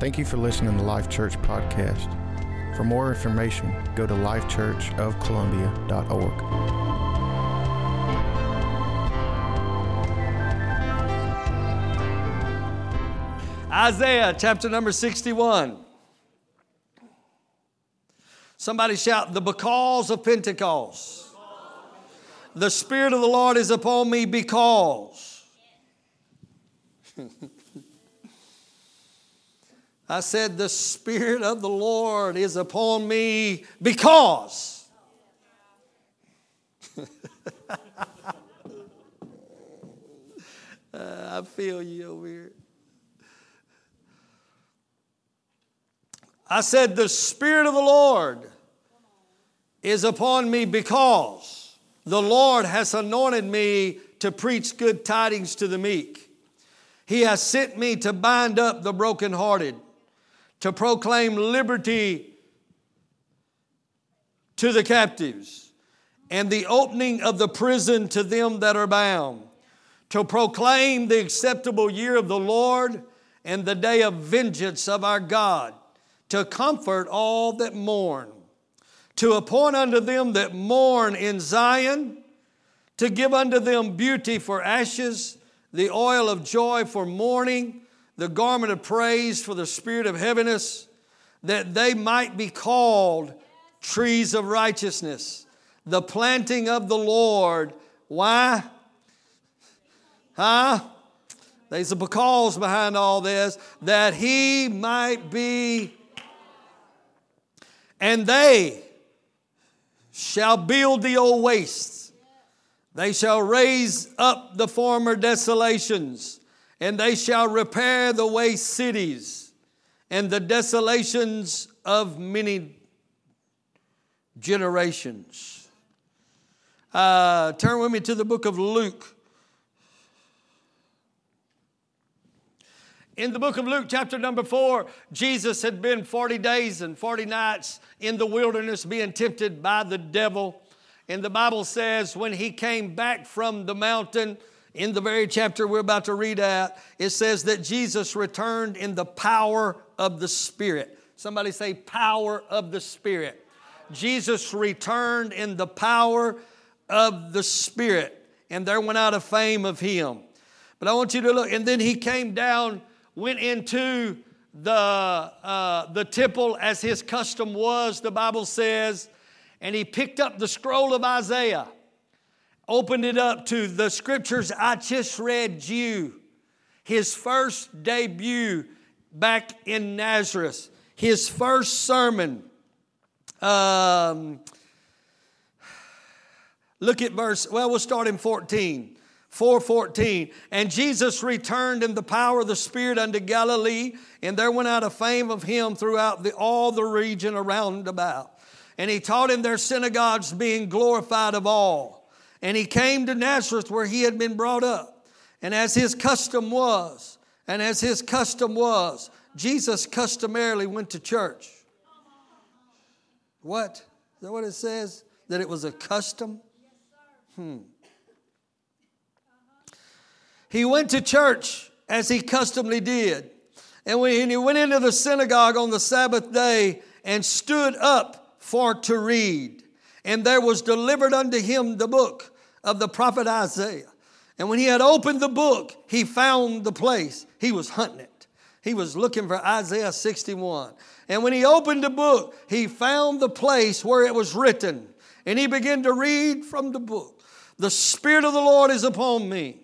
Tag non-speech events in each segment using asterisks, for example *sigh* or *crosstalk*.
Thank you for listening to the Life Church Podcast. For more information, go to lifechurchofcolumbia.org. Isaiah chapter number 61. Somebody shout, the because of Pentecost. The Spirit of the Lord is upon me because. *laughs* I said, the Spirit of the Lord is upon me because. *laughs* Uh, I feel you over here. I said, The Spirit of the Lord is upon me because the Lord has anointed me to preach good tidings to the meek. He has sent me to bind up the brokenhearted, to proclaim liberty to the captives, and the opening of the prison to them that are bound, to proclaim the acceptable year of the Lord and the day of vengeance of our God to comfort all that mourn, to appoint unto them that mourn in Zion, to give unto them beauty for ashes, the oil of joy for mourning, the garment of praise for the spirit of heaviness, that they might be called trees of righteousness, the planting of the Lord. Why? Huh? There's a because behind all this, that he might be and they shall build the old wastes. They shall raise up the former desolations, and they shall repair the waste cities and the desolations of many generations. Uh, turn with me to the book of Luke. In the book of Luke, chapter number four, Jesus had been 40 days and 40 nights in the wilderness being tempted by the devil. And the Bible says when he came back from the mountain, in the very chapter we're about to read out, it says that Jesus returned in the power of the Spirit. Somebody say, power of the Spirit. Jesus returned in the power of the Spirit, and there went out a fame of him. But I want you to look, and then he came down went into the, uh, the temple as his custom was, the Bible says, and he picked up the scroll of Isaiah, opened it up to the scriptures. I just read you, his first debut back in Nazareth, his first sermon. Um, look at verse, well, we'll start in 14. 4:14 and Jesus returned in the power of the Spirit unto Galilee and there went out a fame of him throughout the, all the region around about. And he taught in their synagogues being glorified of all and he came to Nazareth where he had been brought up. And as his custom was and as his custom was Jesus customarily went to church. What? Is that what it says? That it was a custom? Hmm. He went to church as he customly did. And when he went into the synagogue on the Sabbath day and stood up for to read, and there was delivered unto him the book of the prophet Isaiah. And when he had opened the book, he found the place. He was hunting it. He was looking for Isaiah 61. And when he opened the book, he found the place where it was written. And he began to read from the book. The Spirit of the Lord is upon me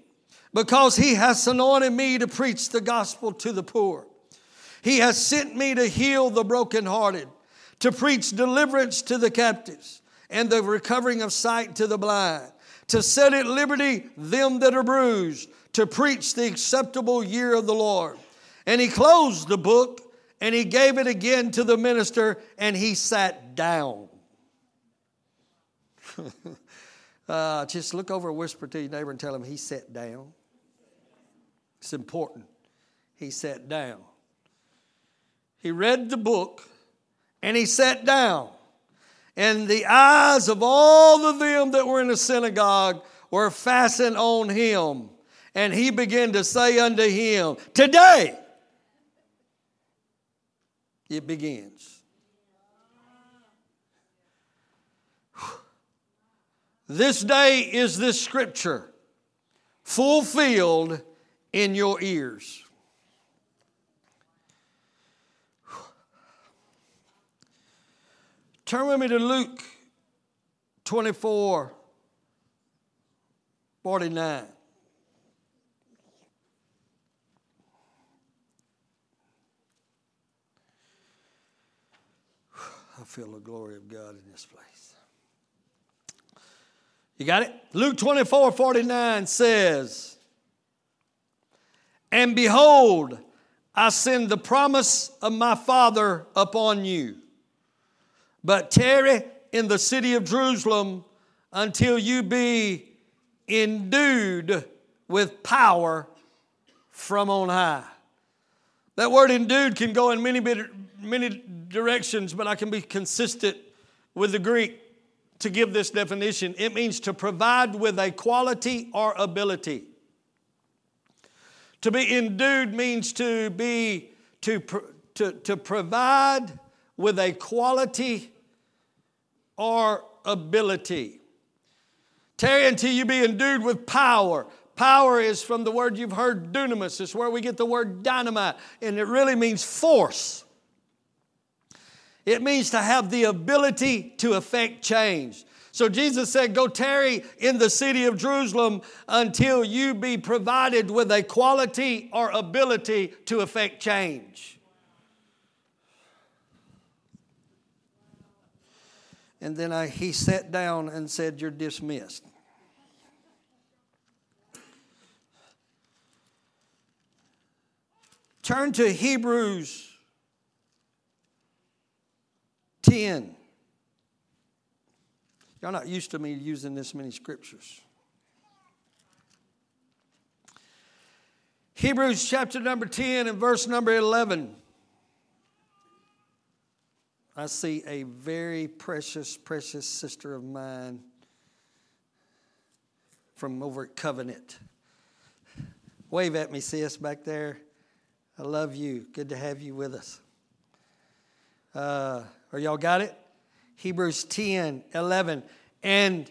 because he has anointed me to preach the gospel to the poor. He has sent me to heal the brokenhearted, to preach deliverance to the captives, and the recovering of sight to the blind, to set at liberty them that are bruised, to preach the acceptable year of the Lord. And he closed the book and he gave it again to the minister and he sat down. *laughs* uh, just look over, and whisper to your neighbor, and tell him he sat down. It's important. He sat down. He read the book and he sat down. And the eyes of all of them that were in the synagogue were fastened on him. And he began to say unto him, Today it begins. This day is this scripture fulfilled in your ears. Turn with me to Luke 24 49. I feel the glory of God in this place. You got it? Luke 24 49 says, And behold, I send the promise of my Father upon you. But tarry in the city of Jerusalem until you be endued with power from on high. That word endued can go in many, many directions, but I can be consistent with the Greek to give this definition. It means to provide with a quality or ability. To be endued means to be to, to, to provide with a quality or ability. Tarry until you be endued with power. Power is from the word you've heard, dunamis. It's where we get the word dynamite, and it really means force. It means to have the ability to effect change. So Jesus said, Go tarry in the city of Jerusalem until you be provided with a quality or ability to effect change. And then I, he sat down and said, You're dismissed. Turn to Hebrews 10. Y'all not used to me using this many scriptures. Hebrews chapter number 10 and verse number 11. I see a very precious, precious sister of mine from over at Covenant. Wave at me, sis, back there. I love you. Good to have you with us. Uh, are y'all got it? Hebrews 10 11. And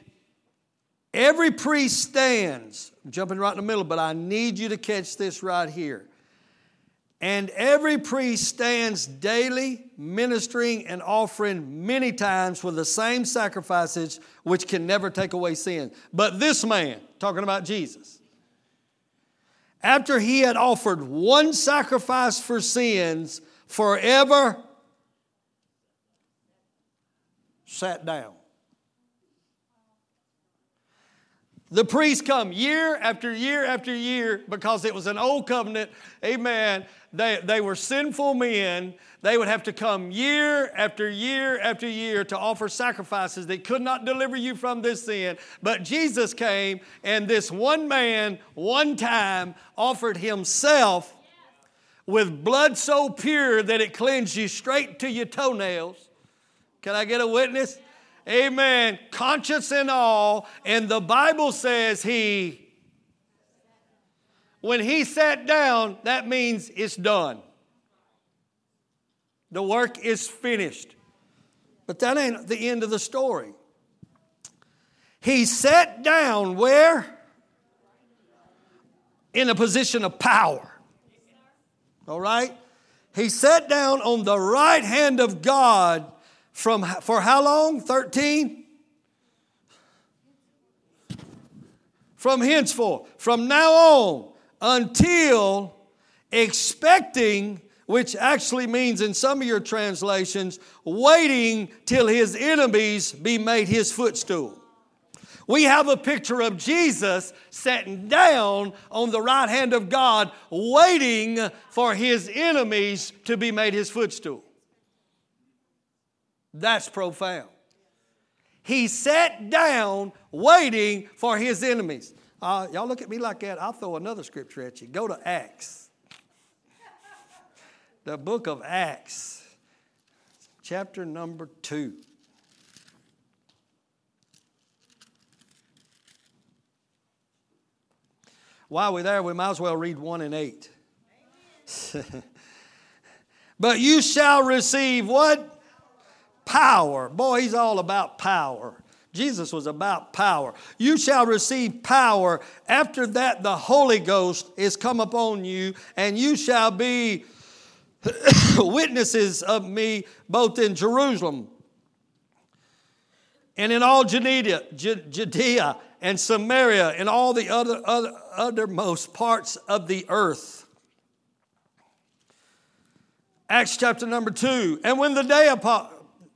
every priest stands. I'm jumping right in the middle, but I need you to catch this right here. And every priest stands daily ministering and offering many times for the same sacrifices which can never take away sin. But this man, talking about Jesus, after he had offered one sacrifice for sins forever, sat down. The priests come year after year after year because it was an old covenant. Amen. They, they were sinful men. They would have to come year after year after year to offer sacrifices that could not deliver you from this sin. But Jesus came, and this one man, one time, offered himself with blood so pure that it cleansed you straight to your toenails. Can I get a witness? Amen. Conscience and all. And the Bible says he, when he sat down, that means it's done. The work is finished. But that ain't the end of the story. He sat down where? In a position of power. All right? He sat down on the right hand of God from, for how long? 13? From henceforth, from now on, until expecting, which actually means in some of your translations, waiting till his enemies be made his footstool. We have a picture of Jesus sitting down on the right hand of God, waiting for his enemies to be made his footstool. That's profound. He sat down waiting for his enemies. Uh, y'all look at me like that, I'll throw another scripture at you. Go to Acts. the book of Acts, chapter number 2. While we're there, we might as well read 1 and 8. *laughs* But you shall receive what? Power. Boy, he's all about power. Jesus was about power. You shall receive power. After that, the Holy Ghost is come upon you, and you shall be *coughs* witnesses of me both in Jerusalem and in all Judea, Judea and Samaria and all the other, other othermost parts of the earth. Acts chapter number two. And when the day of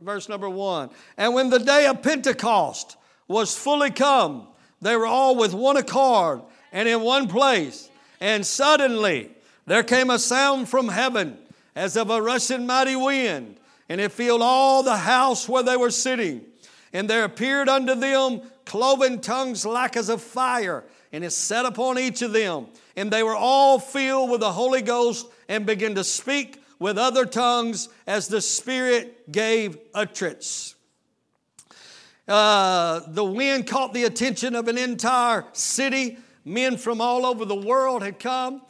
verse number one. And when the day of Pentecost was fully come, they were all with one accord and in one place. And suddenly there came a sound from heaven as of a rushing mighty wind, and it filled all the house where they were sitting. And there appeared unto them cloven tongues like as of fire, and it set upon each of them. And they were all filled with the Holy Ghost and began to speak with other tongues as the Spirit gave utterance. Uh, the wind caught the attention of an entire city. Men from all over the world had come.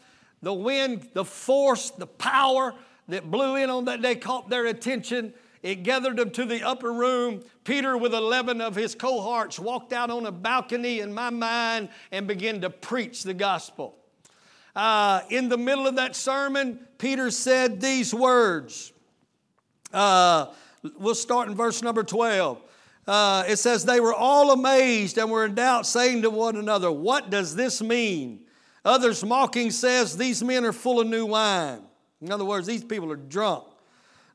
The wind, the force, the power that blew in on that day caught their attention. It gathered them to the upper room. Peter, with 11 of his cohorts, walked out on a balcony in my mind and began to preach the gospel. Uh, in the middle of that sermon, Peter said these words. Uh, we'll start in verse number 12. Uh, it says, They were all amazed and were in doubt, saying to one another, What does this mean? Others mocking says, These men are full of new wine. In other words, these people are drunk.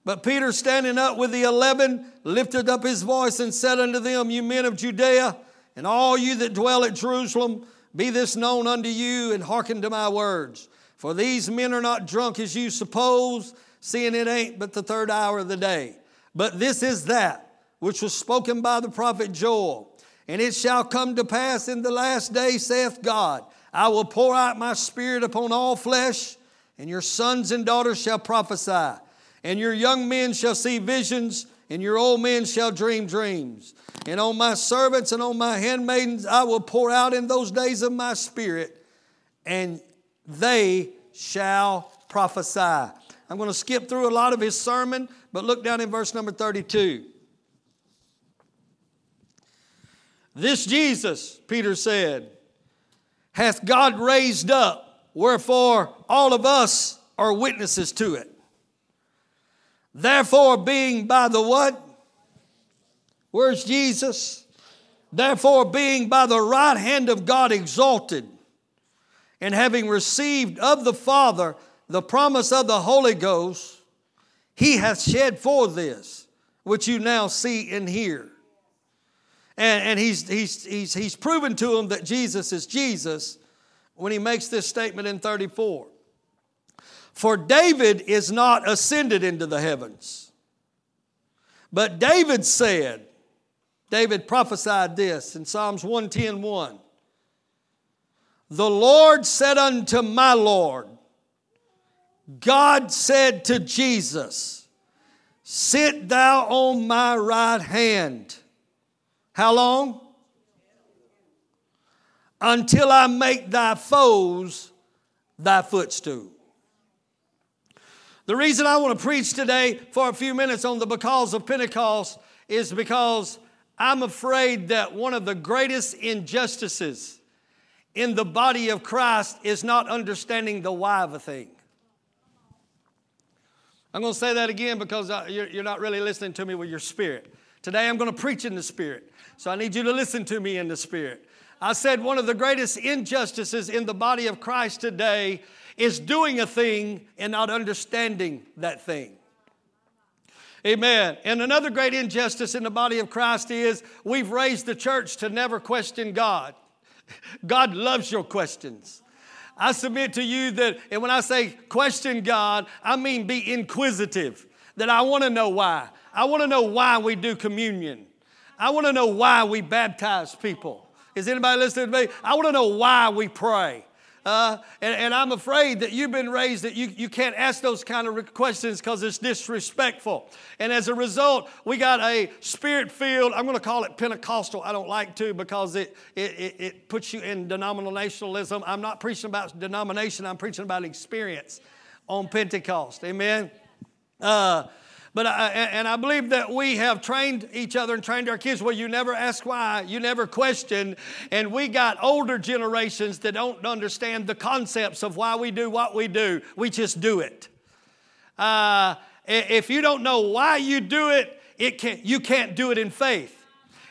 But Peter, standing up with the eleven, lifted up his voice and said unto them, You men of Judea, and all you that dwell at Jerusalem, be this known unto you, and hearken to my words. For these men are not drunk as you suppose, seeing it ain't but the third hour of the day. But this is that which was spoken by the prophet Joel. And it shall come to pass in the last day, saith God, I will pour out my spirit upon all flesh, and your sons and daughters shall prophesy, and your young men shall see visions, and your old men shall dream dreams. And on my servants and on my handmaidens I will pour out in those days of my spirit, and they shall prophesy. I'm going to skip through a lot of his sermon, but look down in verse number 32. This Jesus, Peter said, hath God raised up, wherefore all of us are witnesses to it. Therefore, being by the what? Where's Jesus? Therefore, being by the right hand of God exalted, and having received of the Father the promise of the Holy Ghost, he hath shed forth this, which you now see and hear. And, and he's, he's, he's, he's proven to them that Jesus is Jesus when he makes this statement in 34. For David is not ascended into the heavens, but David said, David prophesied this in Psalms 110 1. The Lord said unto my Lord, God said to Jesus, Sit thou on my right hand. How long? Until I make thy foes thy footstool. The reason I want to preach today for a few minutes on the because of Pentecost is because I'm afraid that one of the greatest injustices in the body of Christ is not understanding the why of a thing. I'm going to say that again because uh, you're not really listening to me with your spirit. Today I'm going to preach in the spirit. So I need you to listen to me in the spirit. I said one of the greatest injustices in the body of Christ today is doing a thing and not understanding that thing. Amen. And another great injustice in the body of Christ is we've raised the church to never question God. *laughs* God loves your questions. I submit to you that, and when I say question God, I mean be inquisitive, that I want to know why. I want to know why we do communion. I want to know why we baptize people. Is anybody listening to me? I want to know why we pray. Uh, and, and, I'm afraid that you've been raised that you, you can't ask those kind of questions because it's disrespectful. And as a result, we got a spirit filled, I'm going to call it Pentecostal. I don't like to because it, it, it, puts you in denominationalism. I'm not preaching about denomination, I'm preaching about experience on Pentecost. Amen. Uh, but I, and I believe that we have trained each other and trained our kids Well, you never ask why, you never question. And we got older generations that don't understand the concepts of why we do what we do. We just do it. Uh, if you don't know why you do it, it can, you can't do it in faith.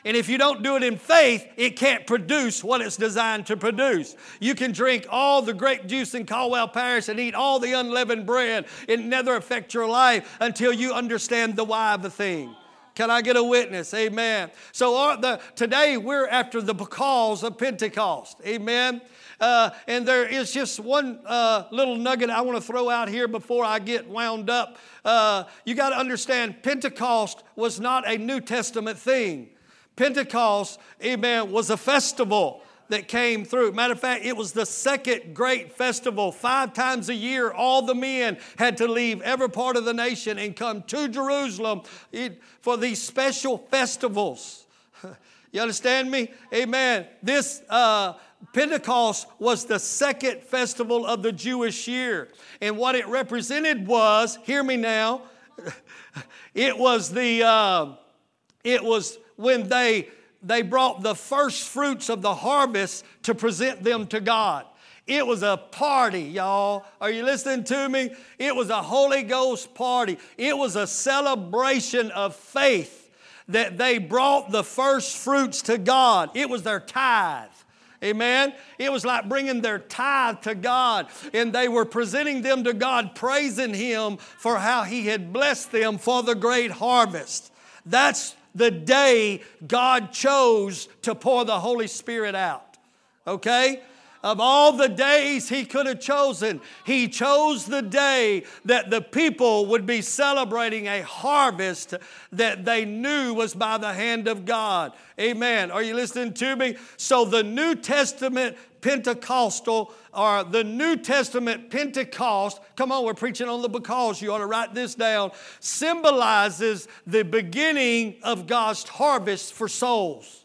And if you don't do it in faith, it can't produce what it's designed to produce. You can drink all the grape juice in Caldwell Parish and eat all the unleavened bread. It never affect your life until you understand the why of the thing. Can I get a witness? Amen. So uh, the, today we're after the because of Pentecost. Amen. Uh, and there is just one uh, little nugget I want to throw out here before I get wound up. Uh, you got to understand, Pentecost was not a New Testament thing. Pentecost, amen, was a festival that came through. Matter of fact, it was the second great festival. Five times a year, all the men had to leave every part of the nation and come to Jerusalem for these special festivals. *laughs* You understand me? Amen. This uh, Pentecost was the second festival of the Jewish year. And what it represented was, hear me now, *laughs* it was the, uh, it was when they, they brought the first fruits of the harvest to present them to God. It was a party, y'all. Are you listening to me? It was a Holy Ghost party. It was a celebration of faith that they brought the first fruits to God. It was their tithe. Amen. It was like bringing their tithe to God, and they were presenting them to God, praising Him for how He had blessed them for the great harvest. That's the day God chose to pour the Holy Spirit out. Okay? Of all the days he could have chosen, he chose the day that the people would be celebrating a harvest that they knew was by the hand of God. Amen. Are you listening to me? So the New Testament Pentecostal or the New Testament Pentecost, come on, we're preaching on the because, you ought to write this down, symbolizes the beginning of God's harvest for souls.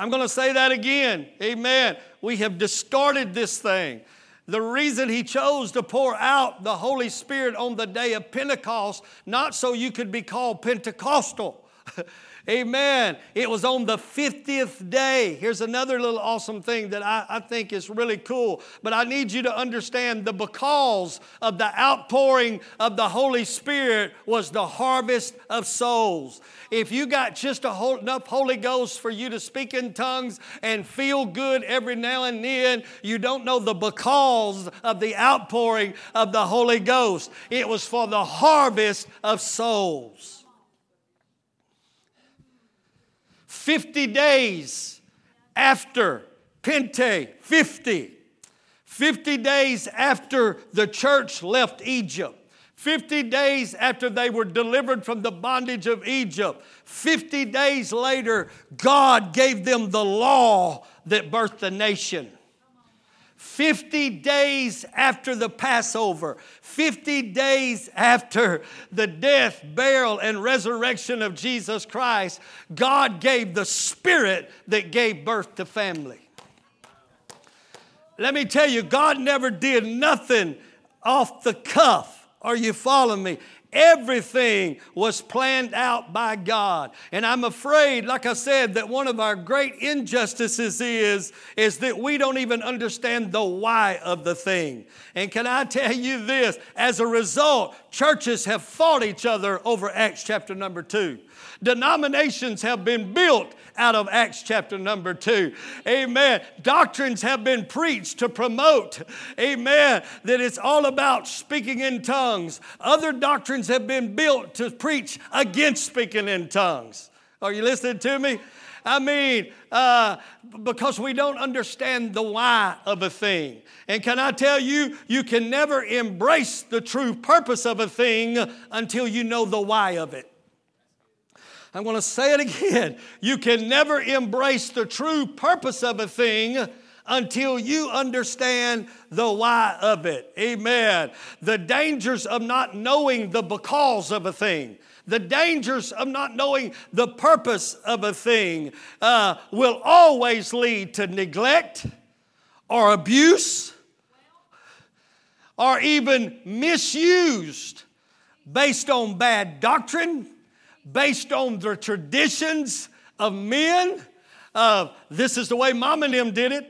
I'm going to say that again. Amen. We have distorted this thing. The reason he chose to pour out the Holy Spirit on the day of Pentecost, not so you could be called Pentecostal. *laughs* Amen. It was on the 50th day. Here's another little awesome thing that I, I, think is really cool. But I need you to understand the because of the outpouring of the Holy Spirit was the harvest of souls. If you got just whole, enough Holy Ghost for you to speak in tongues and feel good every now and then, you don't know the because of the outpouring of the Holy Ghost. It was for the harvest of souls. 50 days after Pente, 50. 50 days after the church left Egypt. 50 days after they were delivered from the bondage of Egypt, 50 days later, God gave them the law that birthed the nation. 50 days after the Passover, 50 days after the death, burial, and resurrection of Jesus Christ, God gave the Spirit that gave birth to family. Let me tell you, God never did nothing off the cuff. Are you following me? Everything was planned out by God. And I'm afraid, like I said, that one of our great injustices is, is that we don't even understand the why of the thing. And can I tell you this? As a result, churches have fought each other over Acts chapter number two. Denominations have been built out of Acts chapter number two. Amen. Doctrines have been preached to promote, amen, that it's all about speaking in tongues. Other doctrines have been built to preach against speaking in tongues. Are you listening to me? I mean, uh, because we don't understand the why of a thing. And can I tell you, you can never embrace the true purpose of a thing until you know the why of it. I'm going to say it again. You can never embrace the true purpose of a thing until you understand the why of it. Amen. The dangers of not knowing the because of a thing. The dangers of not knowing the purpose of a thing uh, will always lead to neglect or abuse or even misused based on bad doctrine, based on the traditions of men. Uh, this is the way mom and them did it.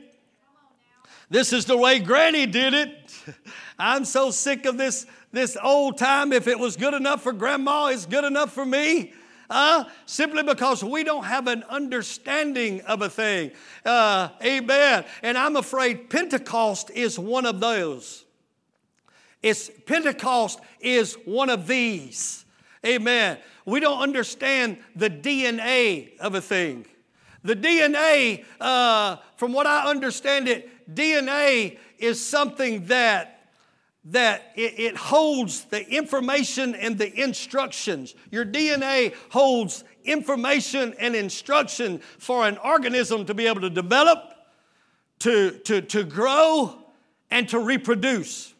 This is the way granny did it. *laughs* I'm so sick of this, this old time. If it was good enough for grandma, it's good enough for me. Uh, simply because we don't have an understanding of a thing. Uh, amen. And I'm afraid Pentecost is one of those. It's Pentecost is one of these. Amen. We don't understand the DNA of a thing. The DNA, uh, from what I understand it, DNA is something that that it, it, holds the information and the instructions. Your DNA holds information and instruction for an organism to be able to develop, to, to, to grow, and to reproduce.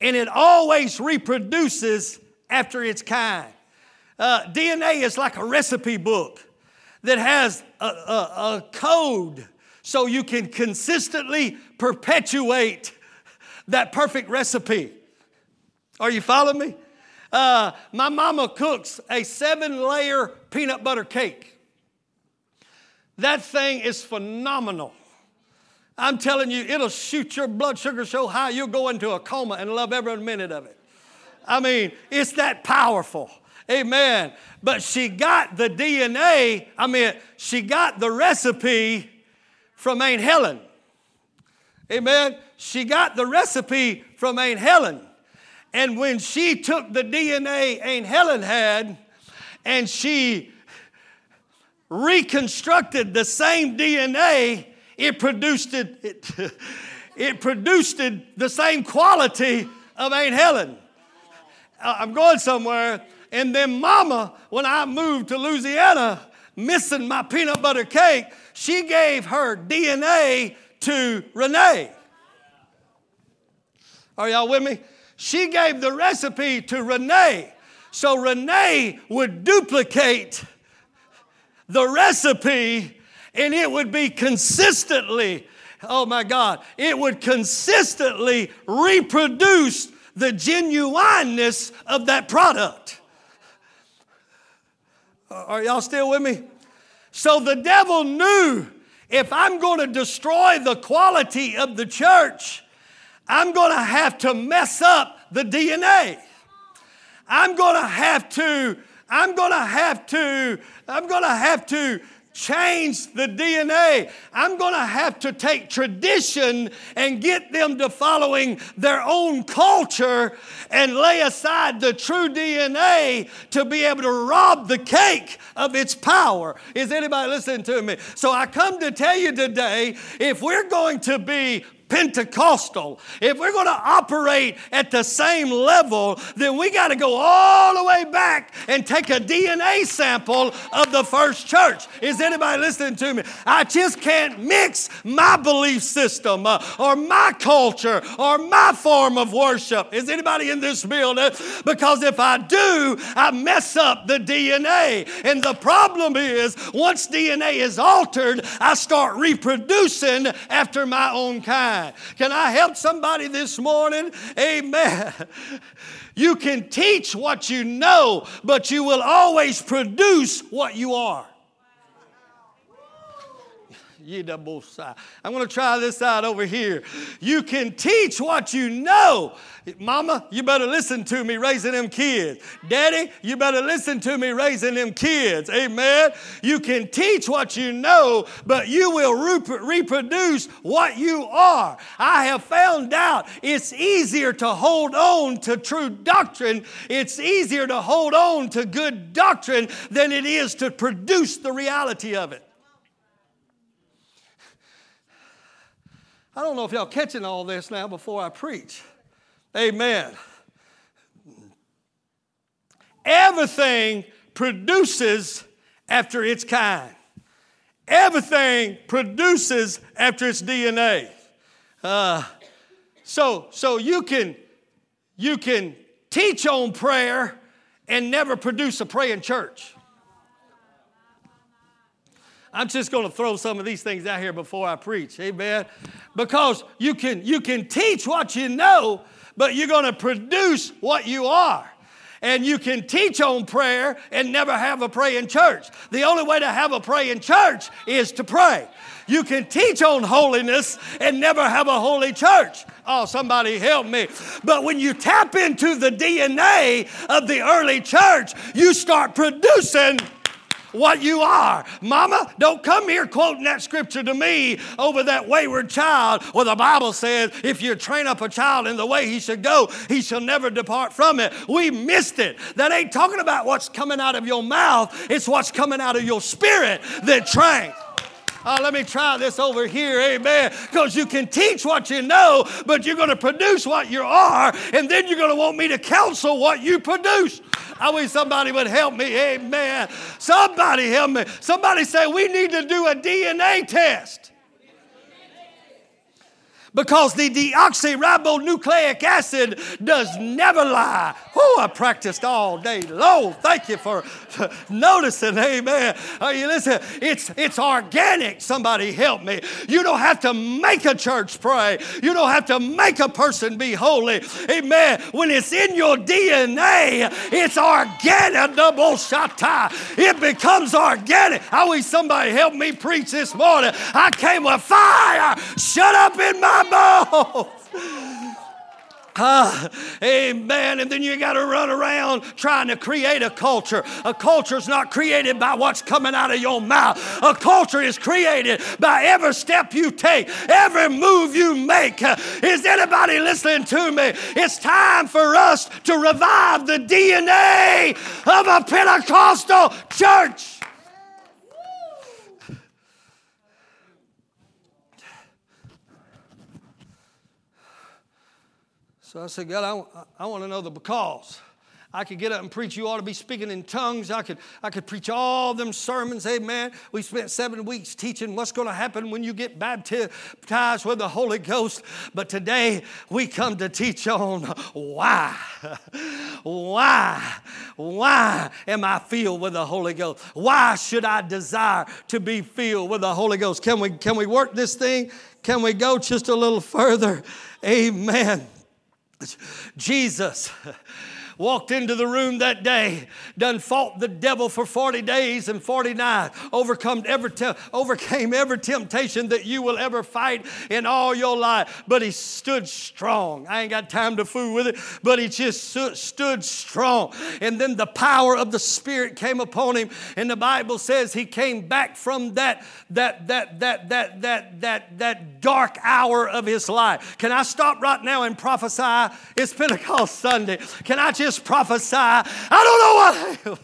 And it always reproduces after its kind. Uh, DNA is like a recipe book that has a, a, a code so you can consistently perpetuate that perfect recipe. Are you following me? Uh, my mama cooks a seven layer peanut butter cake. That thing is phenomenal. I'm telling you, it'll shoot your blood sugar so high you'll go into a coma and love every minute of it. I mean, it's that powerful. Amen. But she got the DNA, I mean, she got the recipe from Aunt Helen. Amen. She got the recipe from Aunt Helen. And when she took the DNA Aunt Helen had and she reconstructed the same DNA, it produced it, it, *laughs* it produced the same quality of Aunt Helen. I'm going somewhere. And then mama, when I moved to Louisiana, missing my peanut butter cake, she gave her DNA to Renee. Are y'all with me? She gave the recipe to Renee. So Renee would duplicate the recipe and it would be consistently, oh my God, it would consistently reproduce the genuineness of that product. Are y'all still with me? So the devil knew if I'm going to destroy the quality of the church, I'm going to have to mess up the DNA. I'm going to have to, I'm going to have to, I'm going to have to change the DNA. I'm going to have to take tradition and get them to following their own culture and lay aside the true DNA to be able to rob the cake of its power. Is anybody listening to me? So I come to tell you today if we're going to be Pentecostal, if we're going to operate at the same level, then we got to go all the way back and take a DNA sample of the first church. Is anybody listening to me? I just can't mix my belief system uh, or my culture or my form of worship. Is anybody in this building? Because if I do, I mess up the DNA. And the problem is, once DNA is altered, I start reproducing after my own kind. Can I help somebody this morning? Amen. You can teach what you know, but you will always produce what you are. I'm going to try this out over here. You can teach what you know. Mama, you better listen to me raising them kids. Daddy, you better listen to me raising them kids. Amen. You can teach what you know, but you will reproduce what you are. I have found out it's easier to hold on to true doctrine, it's easier to hold on to good doctrine than it is to produce the reality of it. I don't know if y'all catching all this now before I preach. Amen. Everything produces after its kind. Everything produces after its DNA. Uh, so, so you can you can teach on prayer and never produce a praying church. I'm just going to throw some of these things out here before I preach. Amen. Because you can you can teach what you know, but you're going to produce what you are. And you can teach on prayer and never have a praying church. The only way to have a praying church is to pray. You can teach on holiness and never have a holy church. Oh, somebody help me. But when you tap into the DNA of the early church, you start producing what you are. Mama, don't come here quoting that scripture to me over that wayward child. Well, the Bible says if you train up a child in the way he should go, he shall never depart from it. We missed it. That ain't talking about what's coming out of your mouth, it's what's coming out of your spirit that trains. Oh, let me try this over here, amen. Because you can teach what you know, but you're going to produce what you are, and then you're going to want me to counsel what you produce. I wish somebody would help me, amen. Somebody help me. Somebody say, we need to do a DNA test because the deoxyribonucleic acid does never lie. Oh, I practiced all day long. Thank you for *laughs* noticing. Amen. Are you listen? It's it's organic. Somebody help me. You don't have to make a church pray. You don't have to make a person be holy. Amen. When it's in your DNA, it's organic. Double shot. It becomes organic. I wish somebody help me preach this morning. I came with fire. Shut up in my mouth. Ah, amen. And then you got to run around trying to create a culture. A culture is not created by what's coming out of your mouth. A culture is created by every step you take, every move you make. Is anybody listening to me? It's time for us to revive the DNA of a Pentecostal church. So I said, God, I, I want to know the because. I could get up and preach. You ought to be speaking in tongues. I could, I could preach all them sermons. Amen. We spent seven weeks teaching what's going to happen when you get baptized with the Holy Ghost. But today we come to teach on why. *laughs* Why? Why am I filled with the Holy Ghost? Why should I desire to be filled with the Holy Ghost? Can we, can we work this thing? Can we go just a little further? Amen. Jesus walked into the room that day, done fought the devil for 40 days and 40 nights, overcome every te- overcame every temptation that you will ever fight in all your life. But he stood strong. I ain't got time to fool with it, but he just stood strong. And then the power of the Spirit came upon him, and the Bible says he came back from that that that that that that that that dark hour of his life. Can I stop right now and prophesy? It's Pentecost Sunday. Can I just just prophesy. I don't know what.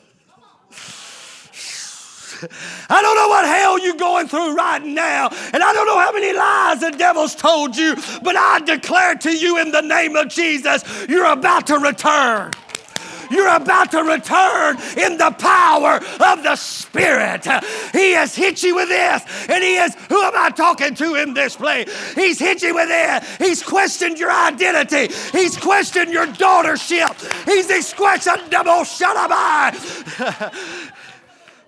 I don't know what hell you're going through right now, and I don't know how many lies the devil's told you, but I declare to you in the name of Jesus, you're about to return. You're about to return in the power of the Spirit. He has hit you with this, and He has, who am I talking to in this place? He's hit you with it. He's questioned your identity. He's questioned your daughtership. He's questioned double shut up *laughs*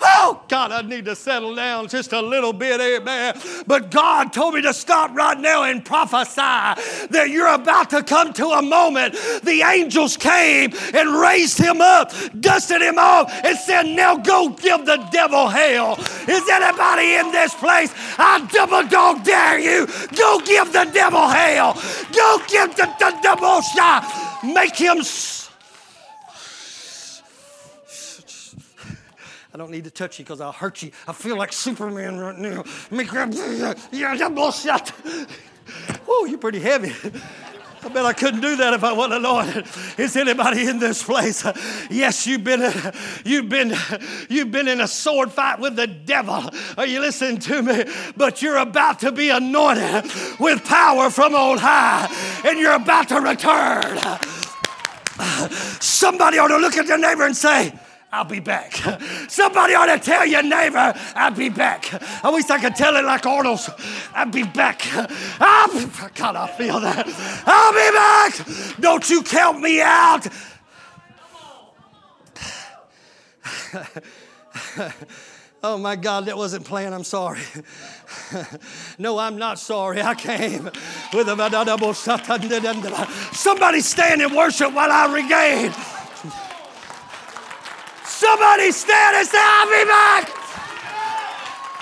Oh, oh, God, I need to settle down just a little bit, amen. But God told me to stop right now and prophesy that you're about to come to a moment. The angels came and raised him up, dusted him off, and said, Now go give the devil hell. Is anybody in this place? I double dog dare you. Go give the devil hell. Go give the, the devil shot. Make him. I don't need to touch you because I'll hurt you. I feel like Superman right now. Yeah, double shot. Oh, you're pretty heavy. I bet I couldn't do that if I wasn't anointed. Is anybody in this place? Yes, you've been, you've been, you've been in a sword fight with the devil. Are you listening to me? But you're about to be anointed with power from on high, and you're about to return. Somebody ought to look at their neighbor and say, I'll be back. Somebody ought to tell your neighbor, I'll be back. I wish I could tell it like Arnold's. I'll be back. I'll be, God, I feel that. I'll be back. Don't you count me out. Oh my God, that wasn't planned. I'm sorry. no, I'm not sorry. I came with a. Somebody stand and worship while I regain. Somebody stand and say, I'll be back.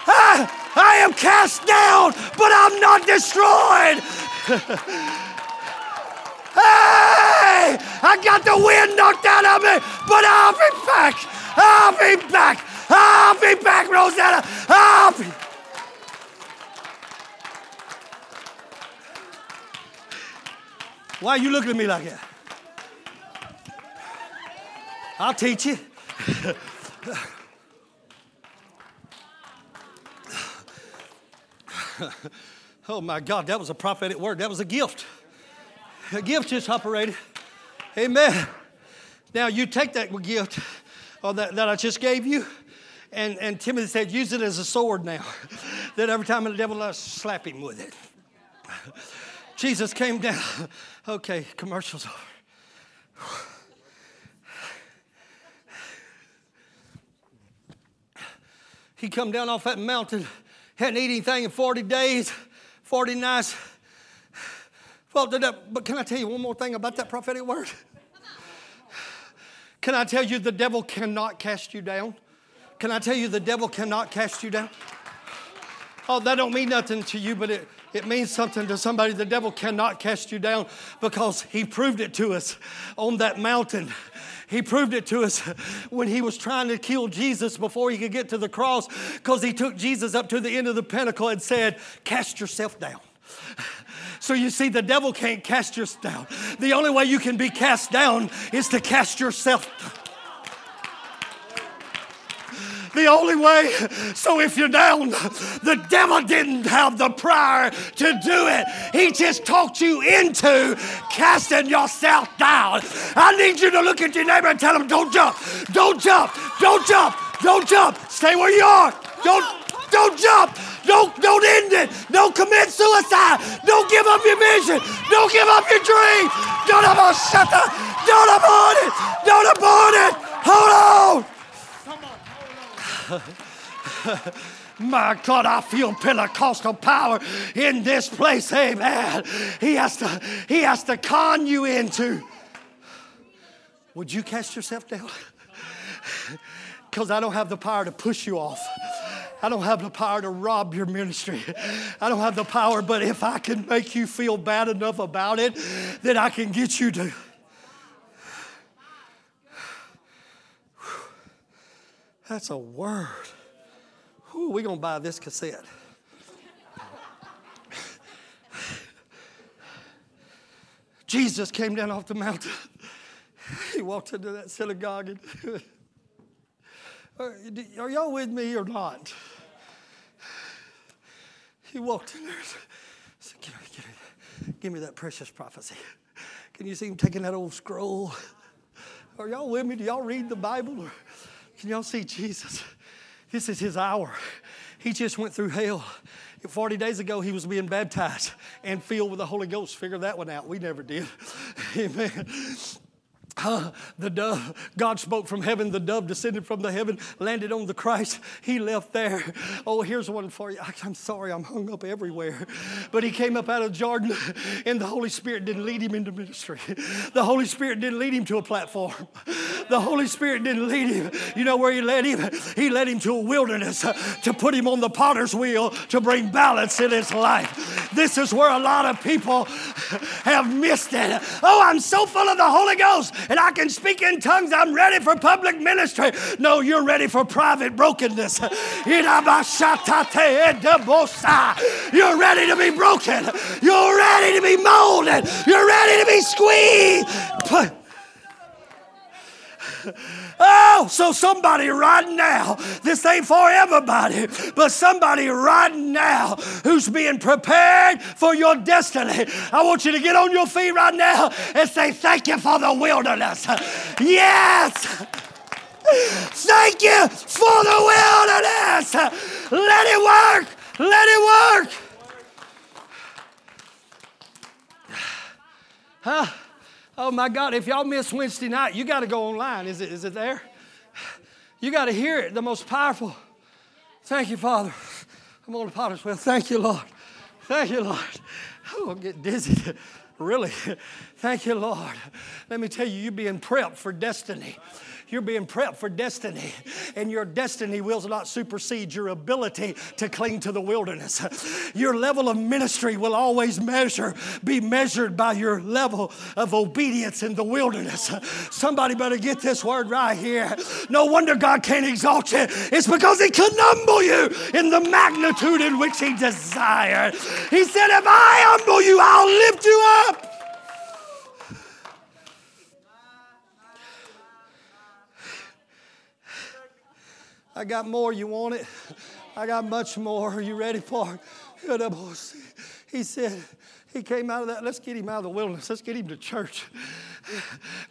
I, I am cast down, but I'm not destroyed. *laughs* hey, I got the wind knocked out of me, but I'll be back. I'll be back. I'll be back, Rosetta. I'll be. Why are you looking at me like that? I'll teach you. *laughs* oh my God, that was a prophetic word. That was a gift. A gift just operated. Amen. Now you take that gift or that, that I just gave you, and, and Timothy said, use it as a sword now. *laughs* that every time the devil I slap him with it. *laughs* Jesus came down. Okay, commercials over. He come down off that mountain, hadn't eaten anything in 40 days, 40 nights. Well, but can I tell you one more thing about that prophetic word? Can I tell you the devil cannot cast you down? Can I tell you the devil cannot cast you down? Oh, that don't mean nothing to you, but it, it means something to somebody. The devil cannot cast you down because he proved it to us on that mountain. He proved it to us *laughs* when he was trying to kill Jesus before he could get to the cross because he took Jesus up to the end of the pinnacle and said, Cast yourself down. *laughs* So you see, the devil can't cast yourself down. The only way you can be cast down is to cast yourself. The only way. So if you're down, the devil didn't have the power to do it. He just talked you into casting yourself down. I need you to look at your neighbor and tell him, don't jump, don't jump, don't jump, don't jump. Stay where you are. Don't, don't jump. Don't, don't end it. Don't commit suicide. Don't give up your vision. Don't give up your dream. Don't abort it. Don't abort it. Don't abort it. Hold on. *laughs* My God, I feel Pentecostal power in this place. Amen. He has to, he has to con you into. Would you cast yourself down? *laughs* Because I don't have the power to push you off. I don't have the power to rob your ministry. I don't have the power, but if I can make you feel bad enough about it, then I can get you to. That's a word. Who we gonna buy this cassette? Jesus came down off the mountain. *laughs* He walked into that synagogue and *laughs* are y'all with me or not? He walked in there and *laughs* said, give me, give, me, give me that precious prophecy. Can you see him taking that old scroll? Are y'all with me? Do y'all read the Bible? Or can y'all see Jesus? *laughs* This is his hour. He just went through hell. 40 days ago, he was being baptized and filled with the Holy Ghost. Figure that one out. We never did. *laughs* Amen. *laughs* The dove, God spoke from heaven. The dove descended from the heaven, landed on the Christ. He left there. Oh, here's one for you. I'm sorry, I'm hung up everywhere. But he came up out of Jordan, and the Holy Spirit didn't lead him into ministry. The Holy Spirit didn't lead him to a platform. The Holy Spirit didn't lead him. You know where he led him? He led him to a wilderness to put him on the potter's wheel to bring balance in his life. This is where a lot of people have missed it. Oh, I'm so full of the Holy Ghost and I can speak in tongues. I'm ready for public ministry. No, you're ready for private brokenness. You're ready to be broken. You're ready to be molded. You're ready to be squeezed. Oh, so somebody right now, this ain't for everybody, but somebody right now who's being prepared for your destiny. I want you to get on your feet right now and say, Thank you for the wilderness. Yes. Thank you for the wilderness. Let it work. Let it work. *sighs* Huh? Oh my God, if y'all miss Wednesday night, you got to go online. Is it, is it there? You got to hear it, the most powerful. Thank you, Father. I'm on the potter's wheel. Thank you, Lord. Thank you, Lord. I'm getting dizzy. really. Thank you, Lord. Let me tell you, you're being prepped for destiny. You're being prepped for destiny, and your destiny will not supersede your ability to cling to the wilderness. Your level of ministry will always measure, be measured by your level of obedience in the wilderness. Somebody better get this word right here. No wonder God can't exalt you. It's because He can humble you in the magnitude in which He desired. He said, If I humble you, I'll lift you up. I got more. You want it? I got much more. Are you ready for it? He said, He came out of that. Let's get him out of the wilderness. Let's get him to church.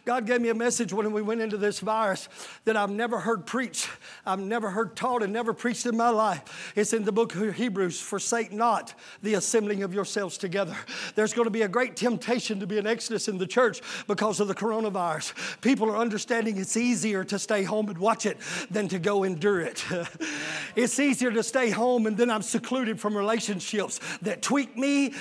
God gave me a message when we went into this virus that I've never heard preached, I've never heard taught, and never preached in my life. It's in the book of Hebrews forsake not the assembling of yourselves together. There's going to be a great temptation to be an exodus in the church because of the coronavirus. People are understanding it's easier to stay home and watch it than to go endure it. *laughs* it's easier to stay home and then I'm secluded from relationships that tweak me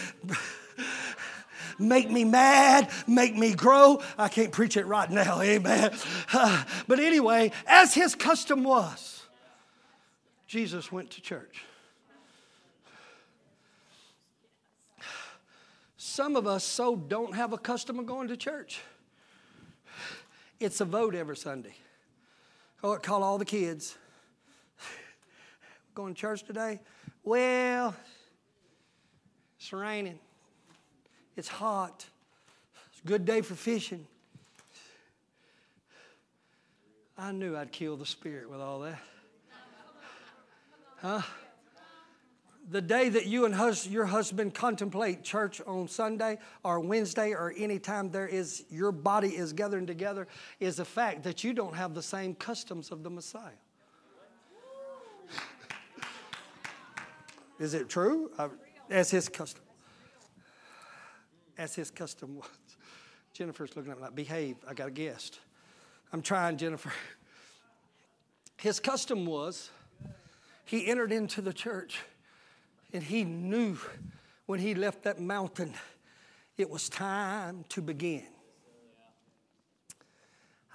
make me mad, make me grow. I can't preach it right now, *laughs* amen. *sighs* But anyway, as his custom was, Jesus went to church. Some of us so don't have a custom of going to church. It's a vote every Sunday. Oh, call all the kids. *laughs* Going to church today? Well, it's raining. It's hot. It's a good day for fishing. I knew I'd kill the spirit with all that. Huh? The day that you and hus- your husband contemplate church on Sunday or Wednesday or any time there is your body is gathering together is the fact that you don't have the same customs of the Messiah. is it true? Uh, as his custom as his custom *laughs* was. Jennifer's looking at me like, behave, I got a guest. I'm trying, Jennifer. His custom was he entered into the church and he knew when he left that mountain it was time to begin.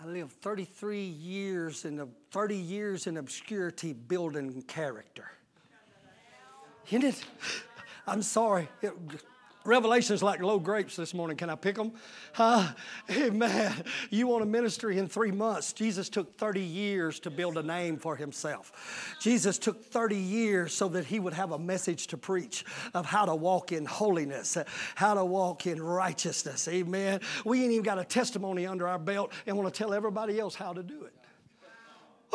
I lived 33 years in 30 years in obscurity building character. Isn't it? *laughs* I'm sorry. It, Revelation's like low grapes this morning. Can I pick them? Huh? *laughs* Amen. You want a ministry in three months. Jesus took 30 years to build a name for himself. Jesus took 30 years so that he would have a message to preach of how to walk in holiness, how to walk in righteousness. Amen. We ain't even got a testimony under our belt and want to tell everybody else how to do it.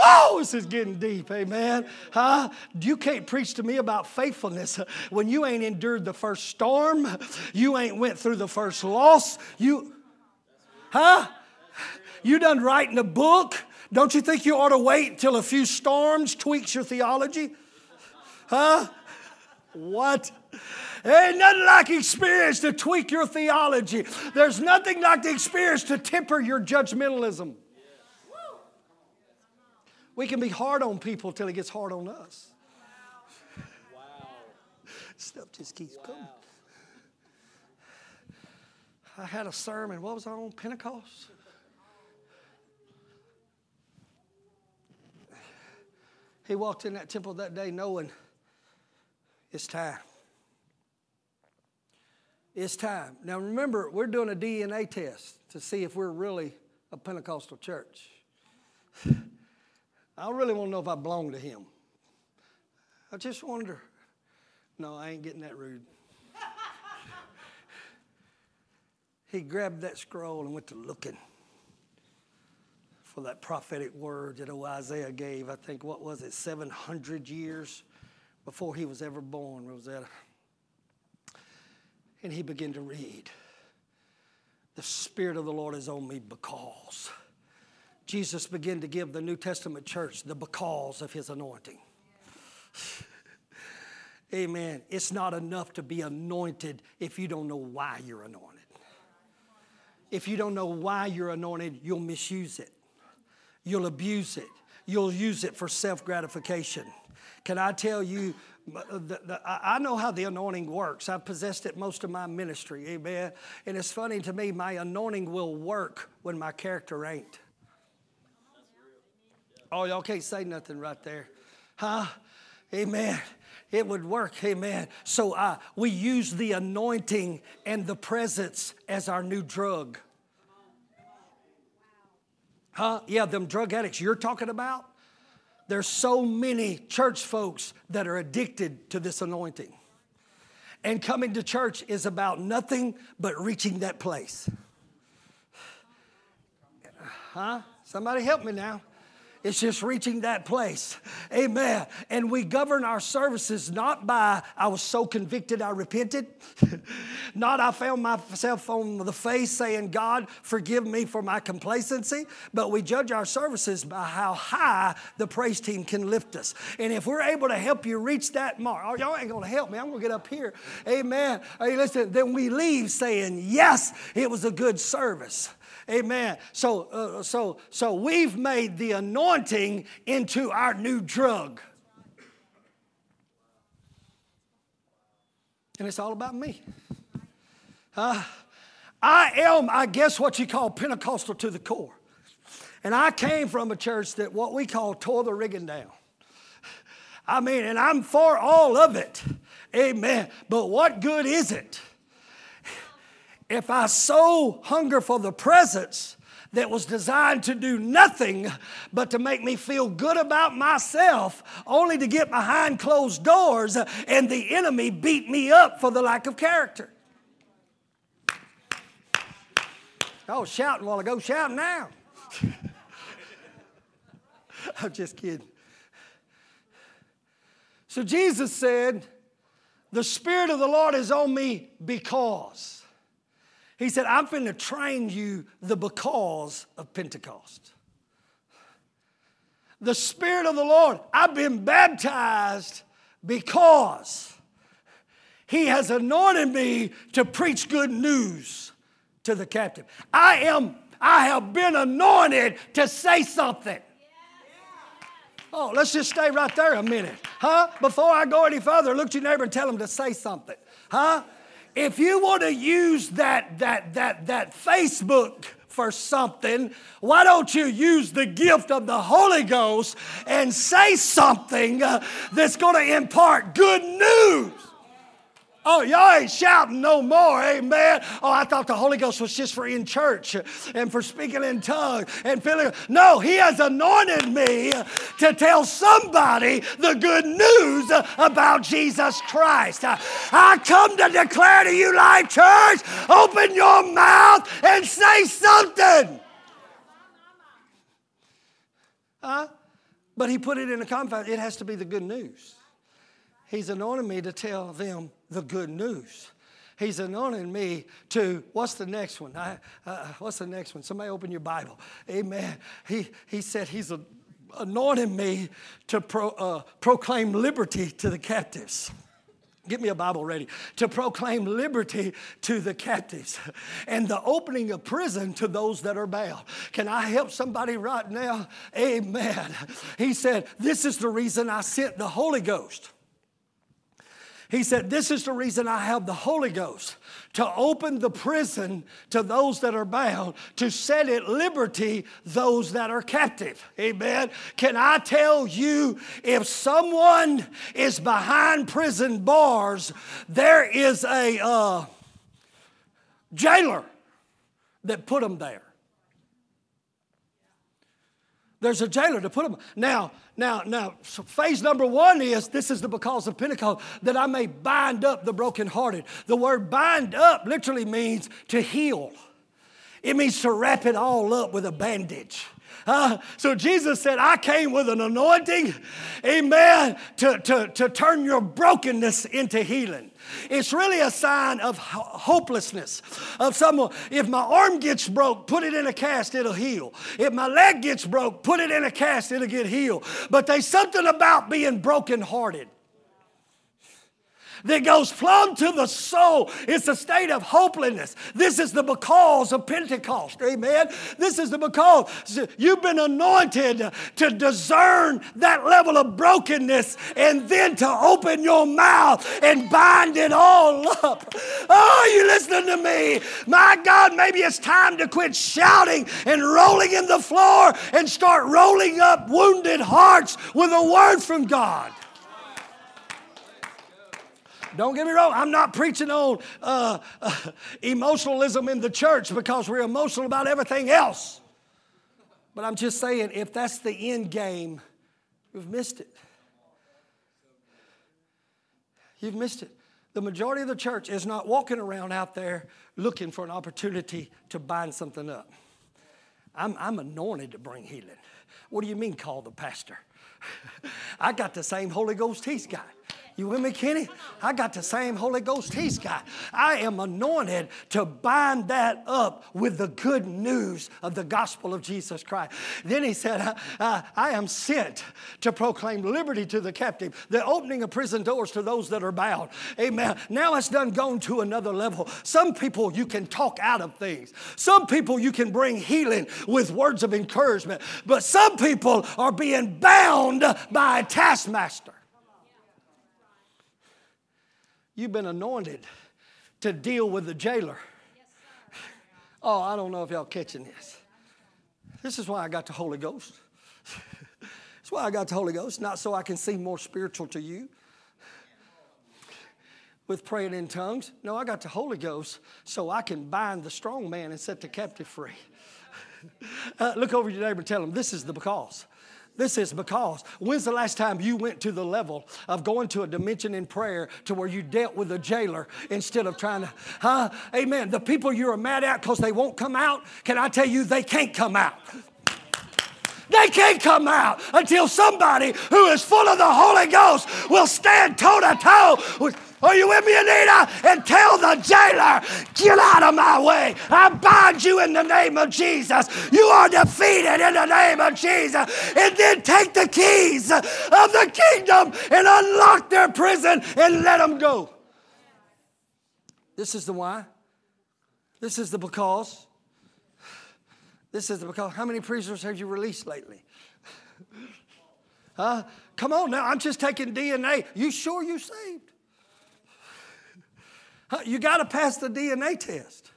Oh, this is getting deep, amen. Huh? You can't preach to me about faithfulness when you ain't endured the first storm, you ain't went through the first loss. You, huh? You done writing a book. Don't you think you ought to wait till a few storms tweaks your theology? Huh? What? Ain't nothing like experience to tweak your theology. There's nothing like the experience to temper your judgmentalism. We can be hard on people till it gets hard on us. Wow. Stuff just keeps wow. coming. I had a sermon. What was I on? Pentecost? He walked in that temple that day knowing it's time. It's time. Now remember, we're doing a DNA test to see if we're really a Pentecostal church. I really want to know if I belong to him. I just wonder. No, I ain't getting that rude. *laughs* he grabbed that scroll and went to looking for that prophetic word that old Isaiah gave. I think, what was it, 700 years before he was ever born, Rosetta. And he began to read. The Spirit of the Lord is on me because Jesus began to give the New Testament church the because of his anointing. Amen. It's not enough to be anointed if you don't know why you're anointed. If you don't know why you're anointed, you'll misuse it, you'll abuse it, you'll use it for self gratification. Can I tell you, uh, the, the, I know how the anointing works. I've possessed it most of my ministry, amen. And it's funny to me, my anointing will work when my character ain't. Oh, y'all can't say nothing right there. Huh? Amen. It would work, amen. So uh, we use the anointing and the presence as our new drug. Huh? Yeah, them drug addicts you're talking about. There's so many church folks that are addicted to this anointing. And coming to church is about nothing but reaching that place. Huh? Somebody help me now. It's just reaching that place. Amen. And we govern our services not by, I was so convicted I repented. *laughs* not I found myself on the face saying, God, forgive me for my complacency. But we judge our services by how high the praise team can lift us. And if we're able to help you reach that mark, oh, y'all ain't going to help me. I'm going to get up here. Amen. Hey, listen, then we leave saying, yes, it was a good service. Amen. So, uh, so, so we've made the anointing into our new drug. And it's all about me. I am, I guess, what you call Pentecostal to the core. And I came from a church that what we call tore the rigging down. I mean, and I'm for all of it. Amen. But what good is it if I so hunger for the presence that was designed to do nothing but to make me feel good about myself, only to get behind closed doors and the enemy beat me up for the lack of character. I was shouting while ago, shouting now. *laughs* I'm just kidding. So Jesus said, The Spirit of the Lord is on me because. He said, I'm going to train you the because of Pentecost. The Spirit of the Lord, I've been baptized because He has anointed me to preach good news to the captive. I am, I have been anointed to say something. Oh, let's just stay right there a minute. Huh? Before I go any further, look at your neighbor and tell him to say something. Huh? If you want to use that, that, that, that Facebook for something, why don't you use the gift of the Holy Ghost and say something uh, that's going to impart good news? Oh, y'all ain't shouting no more, amen. Oh, I thought the Holy Ghost was just for in church and for speaking in tongues and feeling. No, He has anointed me to tell somebody the good news about Jesus Christ. I come to declare to you, Life Church, open your mouth and say something. Huh? But He put it in a confines. It has to be the good news. He's anointed me to tell them the good news. He's anointing me to, what's the next one? I, uh, what's the next one? Somebody open your Bible. Amen. He, he said he's a, anointing me to pro, uh, proclaim liberty to the captives. Get me a Bible ready. To proclaim liberty to the captives and the opening of prison to those that are bound. Can I help somebody right now? Amen. He said, This is the reason I sent the Holy Ghost he said, This is the reason I have the Holy Ghost to open the prison to those that are bound, to set at liberty those that are captive. Amen. Can I tell you, if someone is behind prison bars, there is a uh, jailer that put them there. There's a jailer to put them. Now, now, now, so phase number one is this is the because of Pentecost that I may bind up the brokenhearted. The word bind up literally means to heal. It means to wrap it all up with a bandage. Uh, so Jesus said, I came with an anointing, amen, to, to, to turn your brokenness into healing. It's really a sign of hopelessness. Of someone, if my arm gets broke, put it in a cast, it'll heal. If my leg gets broke, put it in a cast, it'll get healed. But there's something about being brokenhearted. That goes plumb to the soul. It's a state of hopelessness. This is the because of Pentecost. Amen. This is the because. You've been anointed to discern that level of brokenness and then to open your mouth and bind it all up. Oh, you listening to me? My God, maybe it's time to quit shouting and rolling in the floor and start rolling up wounded hearts with a word from God. Don't get me wrong, I'm not preaching on uh, uh, emotionalism in the church because we're emotional about everything else. But I'm just saying, if that's the end game, you've missed it. You've missed it. The majority of the church is not walking around out there looking for an opportunity to bind something up. I'm, I'm anointed to bring healing. What do you mean, call the pastor? *laughs* I got the same Holy Ghost he's got. You with me, Kenny? I got the same Holy Ghost he's got. I am anointed to bind that up with the good news of the gospel of Jesus Christ. Then he said, I, I, I am sent to proclaim liberty to the captive, the opening of prison doors to those that are bound. Amen. Now it's done gone to another level. Some people you can talk out of things, some people you can bring healing with words of encouragement, but some people are being bound by a taskmaster. You've been anointed to deal with the jailer. oh, I don't know if y'all catching this. This is why I got the Holy Ghost. That's why I got the Holy Ghost, not so I can seem more spiritual to you with praying in tongues. No, I got the Holy Ghost so I can bind the strong man and set the captive free. *laughs* uh, look over your neighbor and tell him this is the because. This is because when's the last time you went to the level of going to a dimension in prayer to where you dealt with a jailer instead of trying to, huh? Amen. The people you're mad at because they won't come out, can I tell you, they can't come out. They can't come out until somebody who is full of the Holy Ghost will stand toe to toe are you with me, Anita? And tell the jailer, get out of my way. I bind you in the name of Jesus. You are defeated in the name of Jesus. And then take the keys of the kingdom and unlock their prison and let them go. This is the why. This is the because. This is because. How many prisoners have you released lately? huh? Come on now, I'm just taking DNA. You sure you saved? You got to pass the DNA test.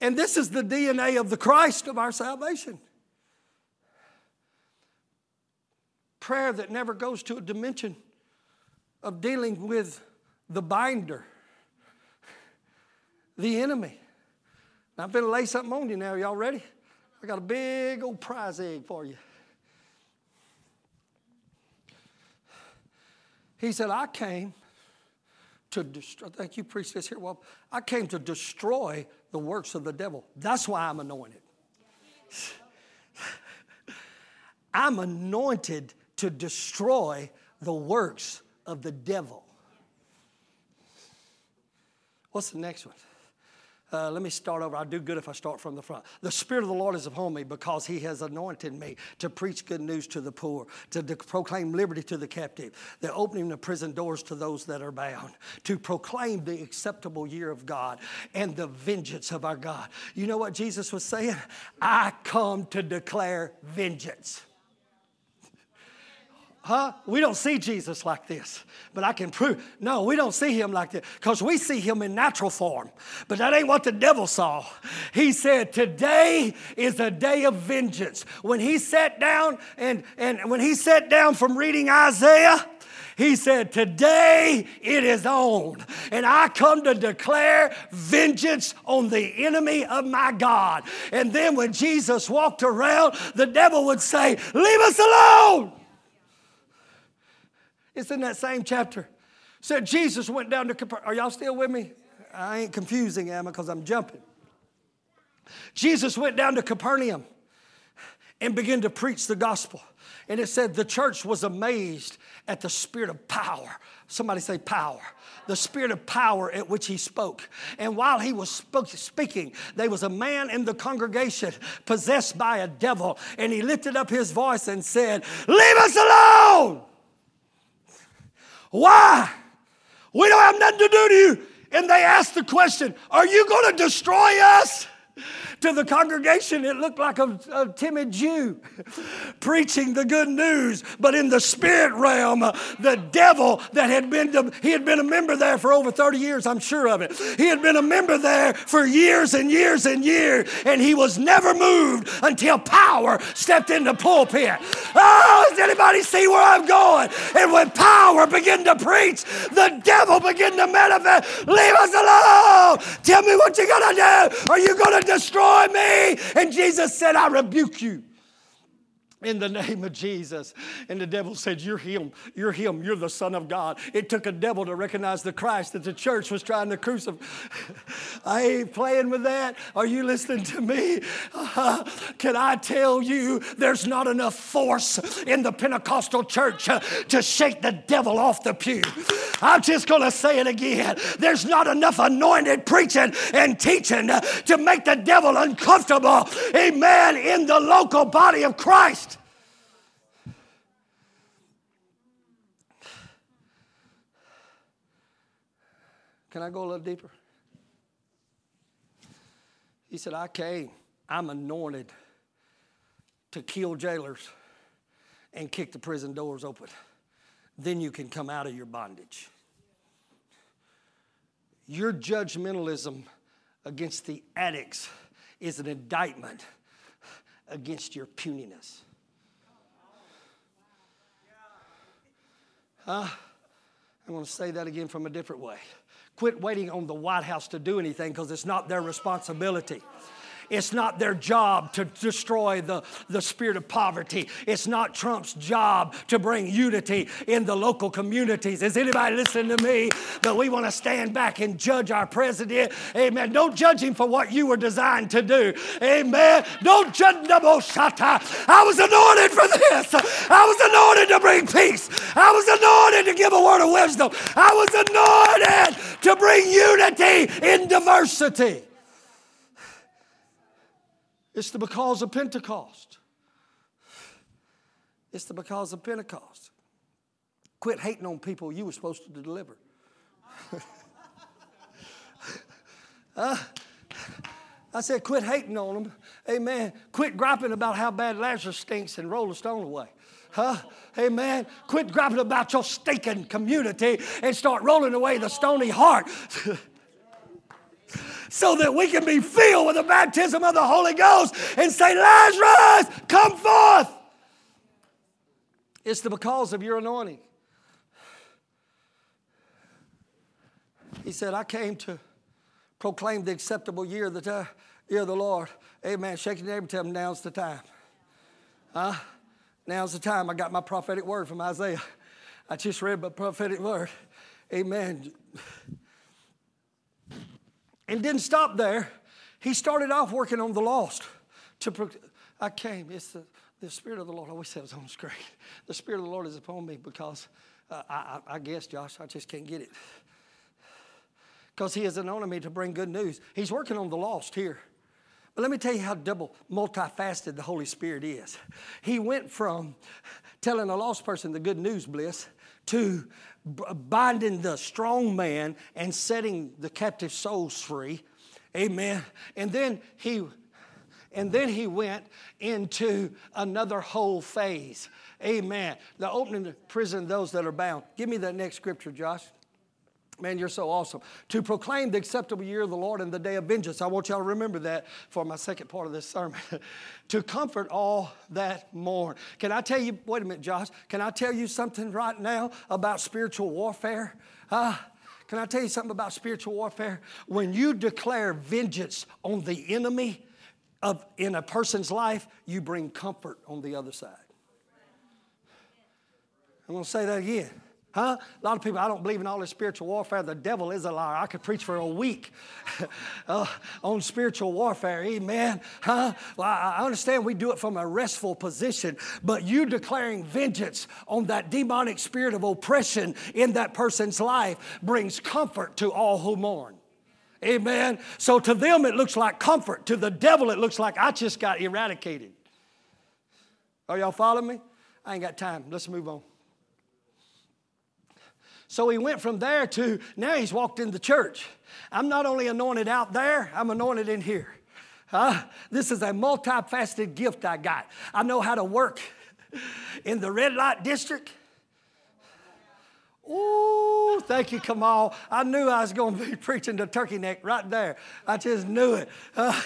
And this is the DNA of the Christ of our salvation. Prayer that never goes to a dimension of dealing with the binder, the enemy. Now, I'm going to lay something on you now. Y'all ready? I got a big old prize egg for you. He said, I came to destroy. Thank you preached this here. Well, I came to destroy the works of the devil. That's why I'm anointed. *laughs* I'm anointed to destroy the works of the devil. What's the next one? Uh, let me start over. I'll do good if I start from the front. The Spirit of the Lord is upon me because He has anointed me to preach good news to the poor, to de- proclaim liberty to the captive, the opening of prison doors to those that are bound, to proclaim the acceptable year of God and the vengeance of our God. You know what Jesus was saying? I come to declare vengeance. Huh? We don't see Jesus like this, but I can prove. No, we don't see him like this because we see him in natural form. But that ain't what the devil saw. He said, Today is a day of vengeance. When he sat down and, and when he sat down from reading Isaiah, he said, Today it is on. And I come to declare vengeance on the enemy of my God. And then when Jesus walked around, the devil would say, Leave us alone. It's in that same chapter. Said Jesus went down to Capernaum. Are y'all still with me? I ain't confusing, am I? Because I'm jumping. Jesus went down to Capernaum and began to preach the gospel. And it said the church was amazed at the spirit of power. Somebody say power. The spirit of power at which he spoke. And while he was speaking, there was a man in the congregation possessed by a devil. And he lifted up his voice and said, Leave us alone. Why? We don't have nothing to do to you. And they asked the question, Are you going to destroy us? To the congregation, it looked like a, a, timid Jew *laughs* preaching the good news. But in the spirit realm, the devil that had been, he had been a member there for over 30 years, I'm sure of it. He had been a member there for years and years and years, and he was never moved until power stepped in the pulpit. Oh, does anybody see where I'm going? And when power began to preach, the devil began to manifest. Leave us alone. Tell me what you're going to do. Are you going to destroy? Destroy me. And Jesus said, I rebuke you in the name of Jesus. And the devil said, You're him. You're him. You're the Son of God. It took a devil to recognize the Christ that the church was trying to crucify. *laughs* I ain't playing with that. Are you listening to me? Uh, *laughs* can I tell you there's not enough force in the Pentecostal church uh, to shake the devil off the pew? I'm just going to say it again. There's not enough anointed preaching and teaching uh, to make the devil uncomfortable. Amen. In the local body of Christ. Can I go a little deeper? He said, I came, I'm anointed to kill jailers and kick the prison doors open. Then you can come out of your bondage. Your judgmentalism against the addicts is an indictment against your puniness. Uh, I'm going to say that again from a different way. Quit waiting on the White House to do anything because it's not their responsibility. It's not their job to destroy the, the spirit of poverty. It's not Trump's job to bring unity in the local communities. Is anybody listening to me? But we want to stand back and judge our president. Amen. Don't judge him for what you were designed to do. Amen. Don't judge Shata. I was anointed for this. I was anointed to bring peace. I was anointed to give a word of wisdom. I was anointed to bring unity in diversity. It's the because of Pentecost. It's the because of Pentecost. Quit hating on people you were supposed to deliver. *laughs* uh, I said, quit hating on them. Amen. Quit griping about how bad Lazarus stinks and roll a stone away. Huh? Amen. Quit griping about your stinking community and start rolling away the stony heart. *laughs* so that we can be filled with the baptism of the Holy Ghost and say, Lazarus, come forth. It's the because of your anointing. He said, I came to proclaim the acceptable year of the, year of the Lord. Amen. Shake your neighbor, tell him now's the time. Huh? Now's the time. I got my prophetic word from Isaiah. I just read my prophetic word. Amen and didn't stop there. He started off working on the lost. To pro- I came. It's the, the Spirit of the Lord. I wish that was on the screen. The Spirit of the Lord is upon me because uh, I, I, guess, Josh, I just can't get it. Because He has anointed me to bring good news. He's working on the lost here. But let me tell you how double multifaceted the Holy Spirit is. He went from telling a lost person the good news, bliss, to binding the strong man and setting the captive souls free. Amen. And then he and then he went into another whole phase. Amen. The opening the prison those that are bound. Give me that next scripture, Josh. Man, you're so awesome. To proclaim the acceptable year of the Lord and the day of vengeance. I want y'all to remember that for my second part of this sermon. *laughs* to comfort all that mourn. Can I tell you, wait a minute, Josh, can I tell you something right now about spiritual warfare? Uh, can I tell you something about spiritual warfare? When you declare vengeance on the enemy of, in a person's life, you bring comfort on the other side. I'm going to say that again. Huh? A lot of people, I don't believe in all this spiritual warfare. The devil is a liar. I could preach for a week *laughs* uh, on spiritual warfare. Amen. Huh? Well, I understand we do it from a restful position, but you declaring vengeance on that demonic spirit of oppression in that person's life brings comfort to all who mourn. Amen. So to them, it looks like comfort. To the devil, it looks like I just got eradicated. Are y'all following me? I ain't got time. Let's move on. So he went from there to now he's walked in the church. I'm not only anointed out there, I'm anointed in here. Huh? This is a multifaceted gift I got. I know how to work in the red light district. Ooh, thank you, Kamal. I knew I was going to be *laughs* preaching to turkey neck right there. I just knew it. Uh,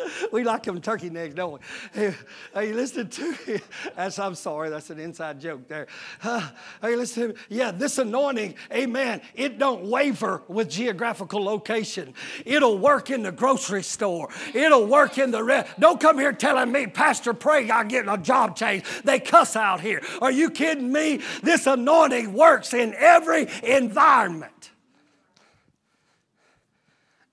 *laughs* we like them turkey necks, don't we? Hey, hey listen to me. *laughs* That's, I'm sorry, that's an inside joke there. Uh, *sighs* hey, listen. Yeah, this anointing, amen, it don't waver with geographical location. It'll work in the grocery store. It'll work in the, re- don't come here telling me, Pastor, pray I'm getting a job change. They cuss out here. Are you kidding me? This anointing works in every environment.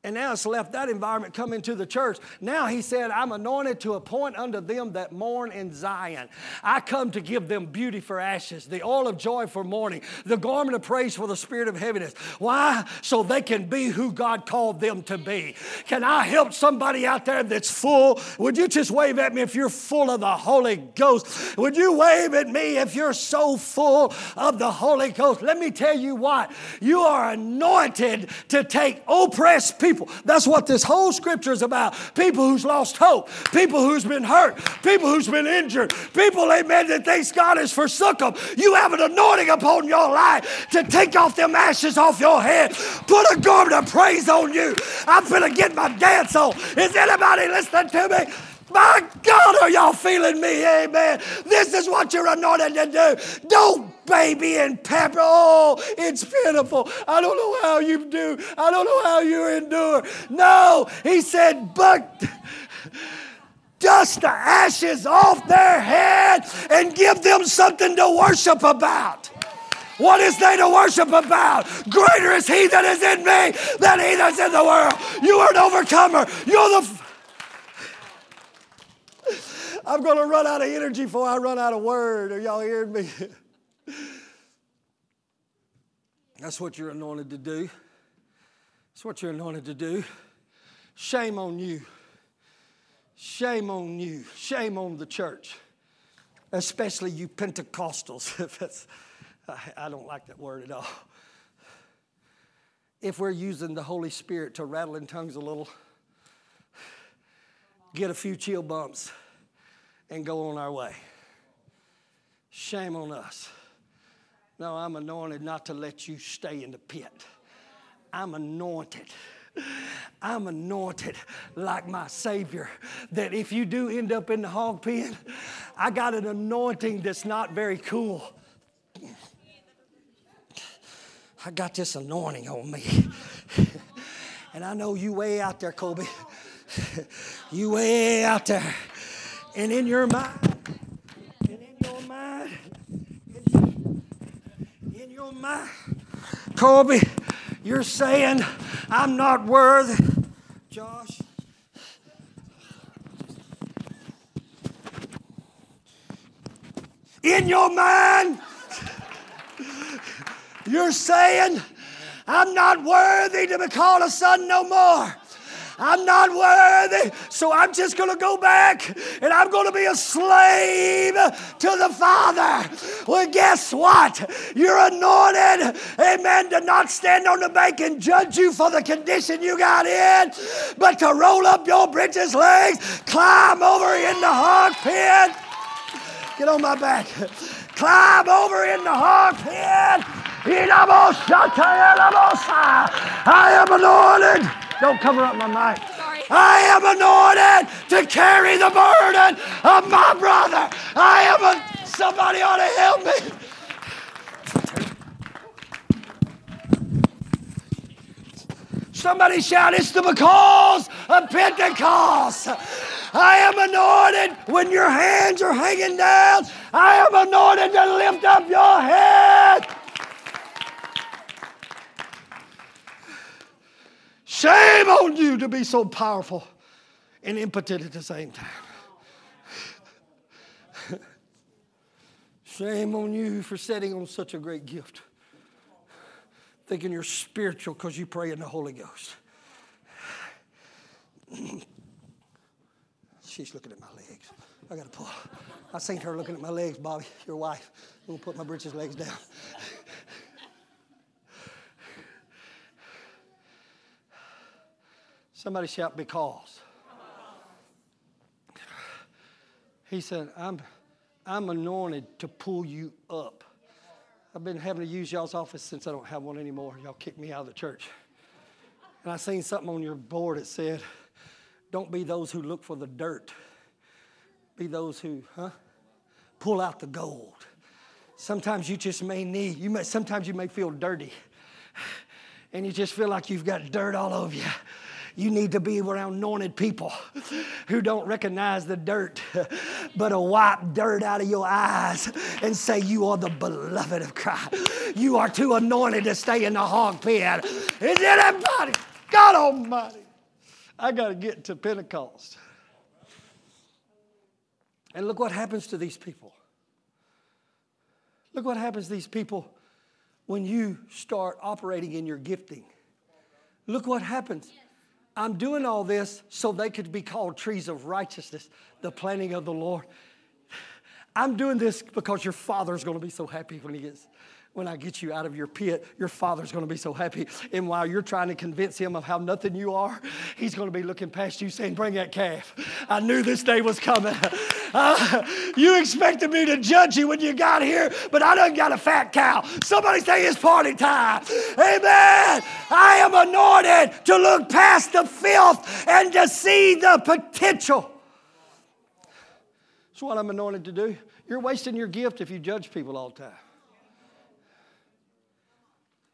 And now it's left that environment come into the church. Now he said, I'm anointed to appoint unto them that mourn in Zion. I come to give them beauty for ashes, the oil of joy for mourning, the garment of praise for the spirit of heaviness. Why? So they can be who God called them to be. Can I help somebody out there that's full? Would you just wave at me if you're full of the Holy Ghost? Would you wave at me if you're so full of the Holy Ghost? Let me tell you what, you are anointed to take oppressed people people. That's what this whole scripture is about. People who's lost hope, people who's been hurt, people who's been injured, people, amen, that thinks God has forsook them. You have an anointing upon your life to take off them ashes off your head. Put a garment of praise on you. I'm gonna get my dance on. Is anybody listening to me? My God, are y'all feeling me? Amen. This is what you're anointed to do. Don't baby and pepper. Oh, it's pitiful. I don't know how you do. I don't know how you endure. No, he said, but dust the ashes off their head and give them something to worship about. What is they to worship about? Greater is he that is in me than he that's in the world. You are an overcomer. You're the I'm going to run out of energy before I run out of word. Are y'all hearing me? *laughs* That's what you're anointed to do. That's what you're anointed to do. Shame on you. Shame on you. Shame on the church, especially you Pentecostals. *laughs* If it's, I don't like that word at all. If we're using the Holy Spirit to rattle in tongues a little, get a few chill bumps and go on our way. Shame on us. No, I'm anointed not to let you stay in the pit. I'm anointed. I'm anointed like my Savior. That if you do end up in the hog pen, I got an anointing that's not very cool. I got this anointing on me. and I know you way out there, Colby. you way out there and in your mind, and in your mind, in your mind, Colby, you're saying, I'm not worthy. Josh, in your mind, you're saying, I'm not worthy to be called a son no more. I'm not worthy, so I'm just going to go back and I'm going to be a slave to the Father. Well, guess what? You're anointed, amen, to not stand on the bank and judge you for the condition you got in, but to roll up your britches legs, climb over in the hog pen. Get on my back. Climb over in the hog pen. I am anointed. Don't cover up my mic. Sorry. I am anointed to carry the burden of my brother. I am a, somebody ought to help me. Somebody shout, it's the because of Pentecost. I am anointed when your hands are hanging down. I am anointed to lift up your head. Shame on you to be so powerful and impotent at the same time. Shame on you for setting on such a great gift. Thinking you're spiritual because you pray in the Holy Ghost. *clears throat* She's looking at my legs. I got to pull. I seen her looking at my legs, Bobby, your wife. I'm going to put my britches legs down. Somebody shout, because. He said, I'm, I'm anointed to pull you up. I've been having to use y'all's office since I don't have one anymore. Y'all kicked me out of the church. And I seen something on your board that said, Don't be those who look for the dirt, be those who, huh? Pull out the gold. Sometimes you just may need, you may, sometimes you may feel dirty and you just feel like you've got dirt all over you. You need to be around anointed people who don't recognize the dirt, but will wipe dirt out of your eyes and say, You are the beloved of Christ. You are too anointed to stay in the hog pen. Is anybody? God Almighty. I got to get to Pentecost. And look what happens to these people. Look what happens to these people when you start operating in your gifting. Look what happens. I'm doing all this so they could be called trees of righteousness, the planting of the Lord. I'm doing this because your father's going to be so happy when he gets when I get you out of your pit, your father's going to be so happy. And while you're trying to convince him of how nothing you are, he's going to be looking past you saying, Bring that calf. I knew this day was coming. Uh, *laughs* you expected me to judge you when you got here, but I done got a fat cow. Somebody say it's party time. Amen. I am anointed to look past the filth and to see the potential. That's what I'm anointed to do. You're wasting your gift if you judge people all the time.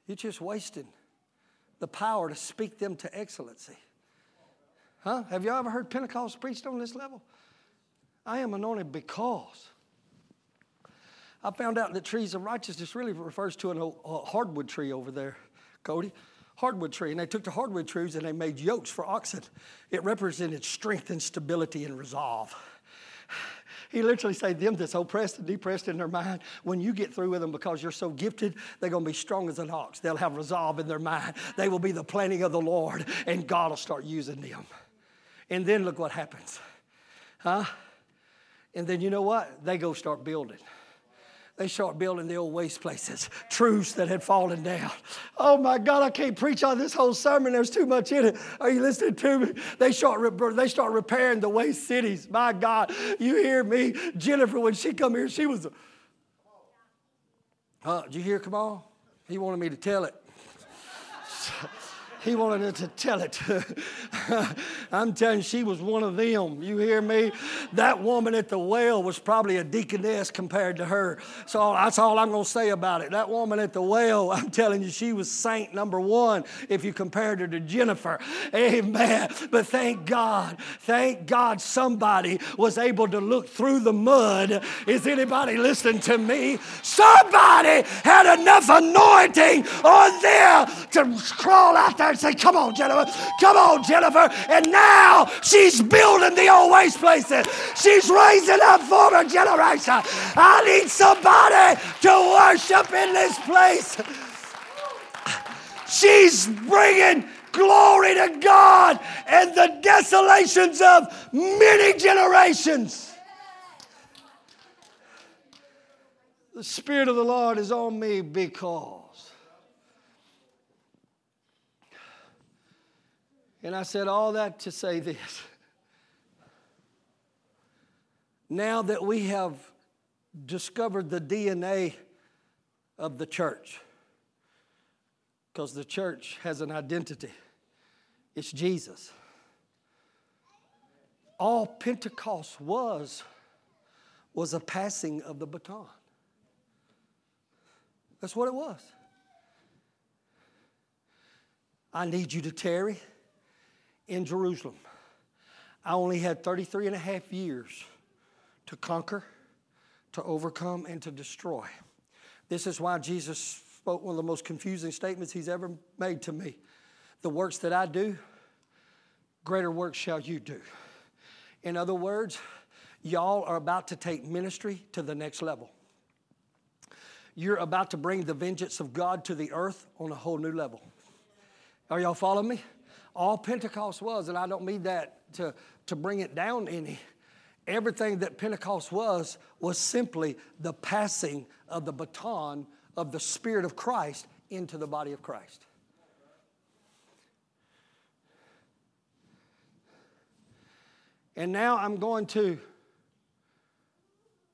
You're just wasting the power to speak them to excellency. Huh? Have y'all ever heard Pentecost preached on this level? I am anointed because. I found out that trees of righteousness really refers to a hardwood tree over there, Cody. Hardwood tree. And they took the hardwood trees and they made yokes for oxen. It represented strength and stability and resolve. He literally said, Them that's oppressed and depressed in their mind, when you get through with them because you're so gifted, they're going to be strong as an ox. They'll have resolve in their mind. They will be the planting of the Lord, and God will start using them. And then look what happens. Huh? And then you know what? They go start building they start building the old waste places, truths that had fallen down. Oh my God, I can't preach on this whole sermon. There's too much in it. Are you listening to me? They start, they start repairing the waste cities. My God, you hear me? Jennifer, when she come here, she was, a, uh, did you hear, on? He wanted me to tell it. He wanted her to tell it. *laughs* I'm telling you, she was one of them. You hear me? That woman at the well was probably a deaconess compared to her. So that's all I'm going to say about it. That woman at the well, *laughs* I'm telling you, she was saint number one if you compared her to Jennifer. Amen. But thank God, thank God somebody was able to look through the mud. Is anybody listening to me? Somebody had enough anointing on there to crawl out there and say, Come on, Jennifer. Come on, Jennifer. And now she's building the old waste places. She's raising up for former generation. I need somebody to worship in this place. She's bringing glory to God and the desolations of many generations. The Spirit of the Lord is on me because And I said all that to say this. Now that we have discovered the DNA of the church, because the church has an identity, it's Jesus. All Pentecost was was a passing of the baton. That's what it was. I need you to tarry in Jerusalem. I only had 33 and a half years to conquer, to overcome, and to destroy. This is why Jesus spoke one of the most confusing statements he's ever made to me. The works that I do, greater works shall you do. In other words, y'all are about to take ministry to the next level. You're about to bring the vengeance of God to the earth on a whole new level. Are y'all following me? All Pentecost was, and I don't mean that to, to bring it down any, everything that Pentecost was was simply the passing of the baton of the Spirit of Christ into the body of Christ. And now I'm going to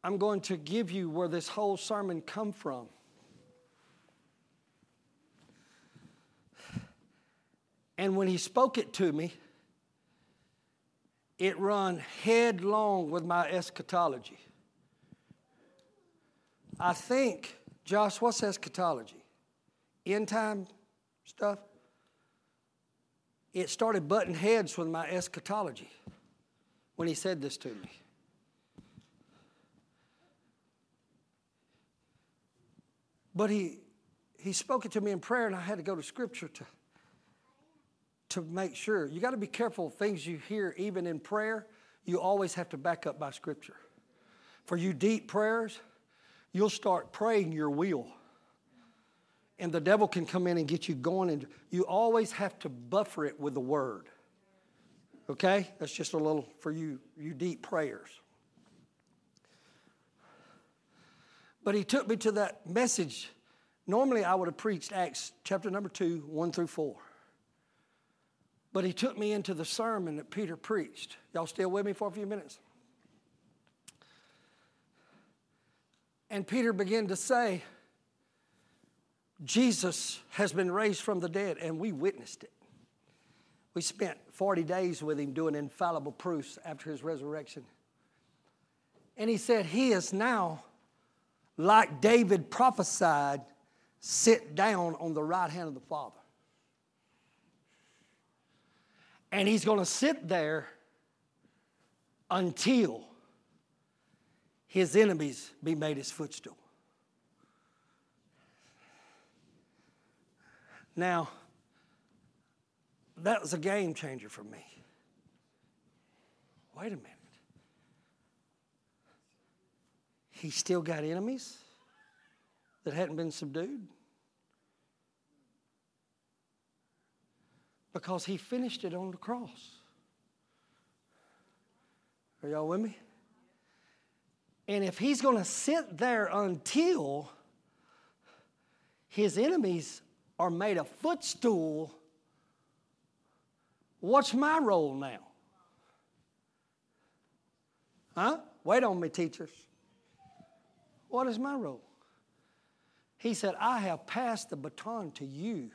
I'm going to give you where this whole sermon come from. And when he spoke it to me, it run headlong with my eschatology. I think, Josh, what's eschatology? End time stuff? It started butting heads with my eschatology when he said this to me. But he, he spoke it to me in prayer, and I had to go to scripture to, to make sure. You got to be careful of things you hear, even in prayer, you always have to back up by scripture. For you deep prayers, you'll start praying your will. And the devil can come in and get you going, and you always have to buffer it with the word. Okay? That's just a little for you, you deep prayers. But he took me to that message. Normally, I would have preached Acts chapter number 2, 1 through 4. But he took me into the sermon that Peter preached. Y'all still with me for a few minutes? And Peter began to say, Jesus has been raised from the dead, and we witnessed it. We spent 40 days with him doing infallible proofs after his resurrection. And he said, He is now like David prophesied, sit down on the right hand of the Father. And he's going to sit there until his enemies be made his footstool. Now, that was a game changer for me. Wait a minute. he still got enemies that hadn't been subdued? Because he finished it on the cross. Are y'all with me? And if he's going to sit there until his enemies are made a footstool, what's my role now? Huh? Wait on me, teachers. What is my role? He said, I have passed the baton to you.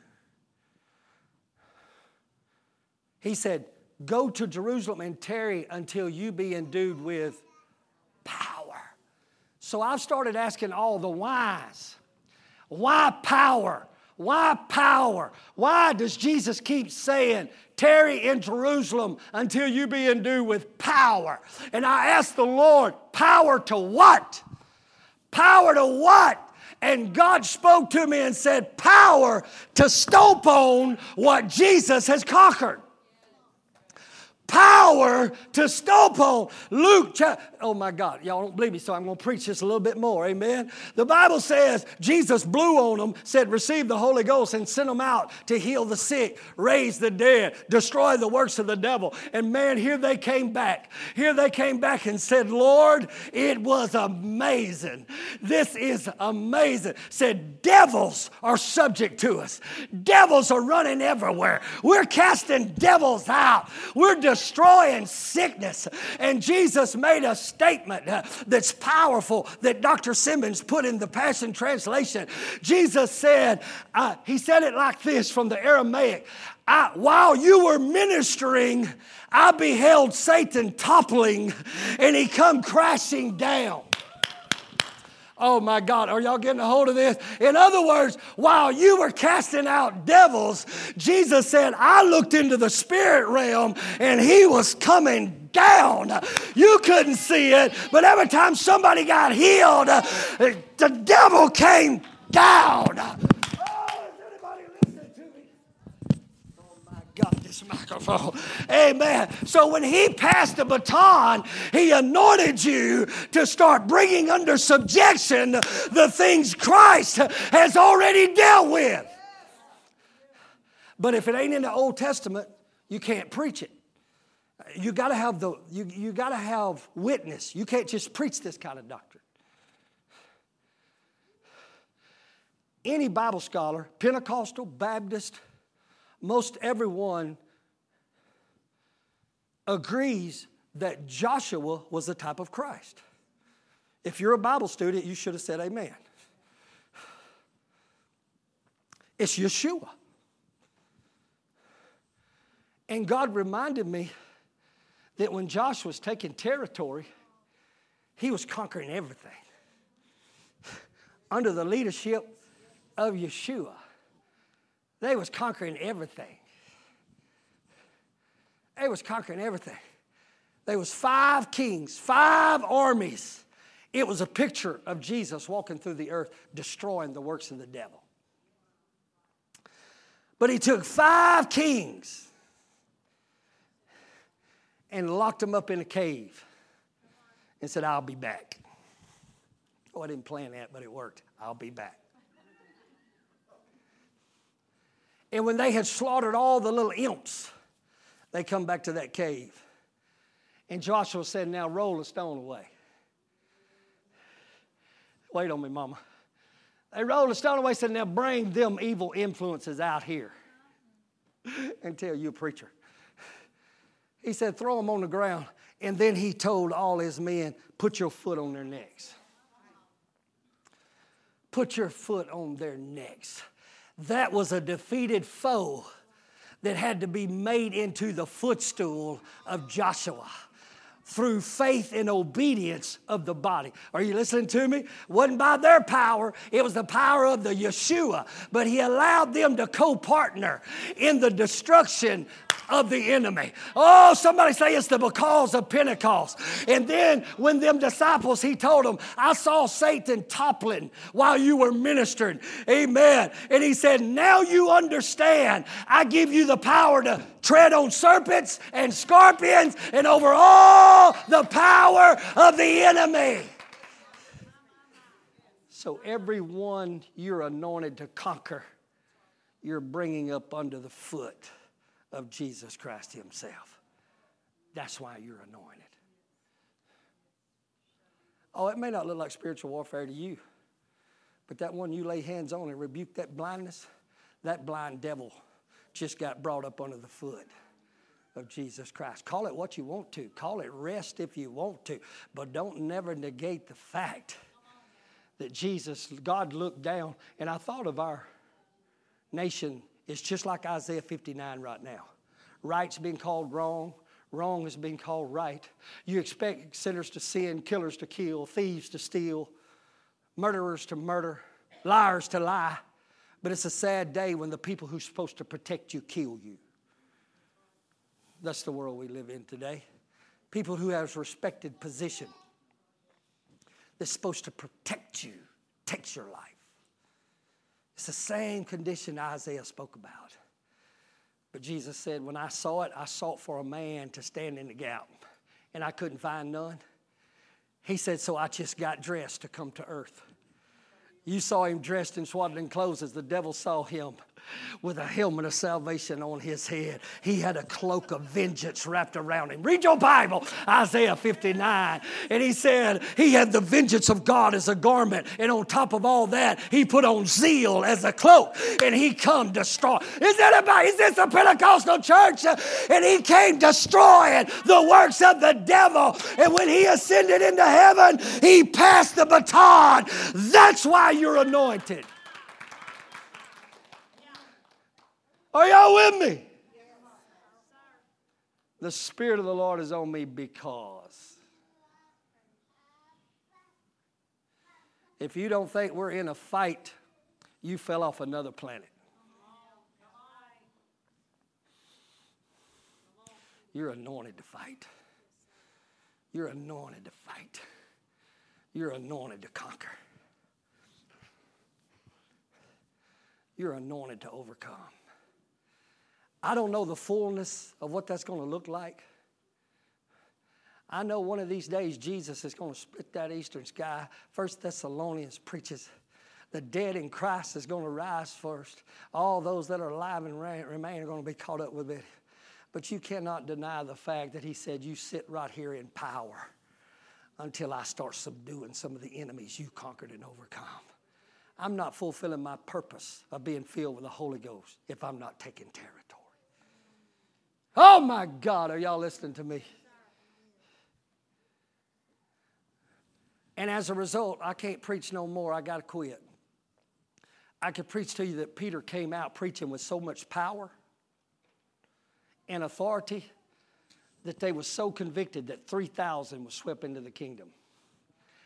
He said, Go to Jerusalem and tarry until you be endued with power. So I've started asking all the whys. Why power? Why power? Why does Jesus keep saying, tarry in Jerusalem until you be endued with power? And I asked the Lord, power to what? Power to what? And God spoke to me and said, Power to stomp on what Jesus has conquered power to stomp on. Luke, oh my God, y'all don't believe me, so I'm going to preach this a little bit more. Amen. The Bible says Jesus blew on them, said, Receive the Holy Ghost, and sent them out to heal the sick, raise the dead, destroy the works of the devil. And man, here they came back. Here they came back and said, Lord, it was amazing. This is amazing. Said, Devils are subject to us, devils are running everywhere. We're casting devils out. We're destroying sickness. And Jesus made a statement uh, that's powerful that Dr. Simmons put in the Passion Translation. Jesus said, uh, He said it like this from the Aramaic I, while you were ministering, I beheld Satan toppling and he come crashing down. Oh my God, are y'all getting a hold of this? In other words, while you were casting out devils, Jesus said, I looked into the spirit realm and he was coming down. You couldn't see it, but every time somebody got healed, the devil came down. Oh, oh my God, this microphone. Amen. So when he passed the baton, he anointed you to start bringing under subjection the things Christ has already dealt with. But if it ain't in the Old Testament, you can't preach it. You got to have the you, you got to have witness. You can't just preach this kind of doctrine. Any Bible scholar, Pentecostal, Baptist, most everyone agrees that Joshua was the type of Christ. If you're a Bible student, you should have said amen. It's Yeshua. And God reminded me that when Joshua was taking territory, he was conquering everything *sighs* under the leadership of Yeshua. They was conquering everything. They was conquering everything. There was five kings, five armies. It was a picture of Jesus walking through the earth, destroying the works of the devil. But he took five kings and locked them up in a cave and said, I'll be back. Oh, I didn't plan that, but it worked. I'll be back. And when they had slaughtered all the little imps, they come back to that cave. And Joshua said, Now roll the stone away. Wait on me, mama. They rolled the stone away, said, Now bring them evil influences out here and tell you a preacher. He said, Throw them on the ground. And then he told all his men, Put your foot on their necks. Put your foot on their necks. That was a defeated foe that had to be made into the footstool of Joshua through faith and obedience of the body. Are you listening to me? Wasn't by their power, it was the power of the Yeshua. But he allowed them to co partner in the destruction of the enemy. Oh, somebody say it's the because of Pentecost. And then when them disciples, he told them, I saw Satan toppling while you were ministering. Amen. And he said, Now you understand. I give you the power to tread on serpents and scorpions and over all the power of the enemy. So, everyone you're anointed to conquer, you're bringing up under the foot of Jesus Christ Himself. That's why you're anointed. Oh, it may not look like spiritual warfare to you, but that one you lay hands on and rebuke that blindness, that blind devil just got brought up under the foot of Jesus Christ. Call it what you want to. Call it rest if you want to. But don't never negate the fact that Jesus, God looked down, and I thought of our nation it's just like Isaiah 59 right now. Right's being called wrong, wrong is being called right. You expect sinners to sin, killers to kill, thieves to steal, murderers to murder, liars to lie. But it's a sad day when the people who're supposed to protect you kill you. That's the world we live in today. People who have respected position that's supposed to protect you takes your life. It's the same condition Isaiah spoke about. But Jesus said, When I saw it, I sought for a man to stand in the gap, and I couldn't find none. He said, So I just got dressed to come to earth. You saw him dressed in swaddling clothes as the devil saw him with a helmet of salvation on his head. He had a cloak of vengeance wrapped around him. Read your Bible, Isaiah 59. And he said he had the vengeance of God as a garment. And on top of all that, he put on zeal as a cloak. And he come destroy. Is that about, is this a Pentecostal church? And he came destroying the works of the devil. And when he ascended into heaven, he passed the baton. That's why you're anointed. Are y'all with me? The Spirit of the Lord is on me because. If you don't think we're in a fight, you fell off another planet. You're anointed to fight. You're anointed to fight. You're anointed to conquer. You're anointed to overcome. I don't know the fullness of what that's going to look like. I know one of these days Jesus is going to split that eastern sky. First Thessalonians preaches the dead in Christ is going to rise first. All those that are alive and remain are going to be caught up with it. But you cannot deny the fact that he said, You sit right here in power until I start subduing some of the enemies you conquered and overcome. I'm not fulfilling my purpose of being filled with the Holy Ghost if I'm not taking territory. Oh my God, are y'all listening to me? And as a result, I can't preach no more. I got to quit. I could preach to you that Peter came out preaching with so much power and authority that they were so convicted that 3,000 were swept into the kingdom.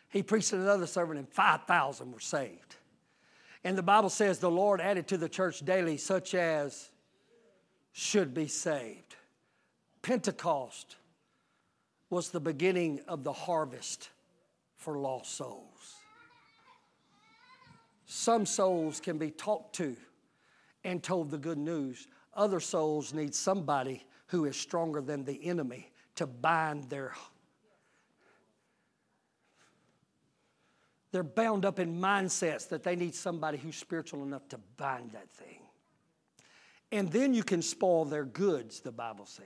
He preached another sermon and 5,000 were saved. And the Bible says the Lord added to the church daily such as should be saved. Pentecost was the beginning of the harvest for lost souls. Some souls can be talked to and told the good news. Other souls need somebody who is stronger than the enemy to bind their they're bound up in mindsets that they need somebody who's spiritual enough to bind that thing. And then you can spoil their goods, the Bible says.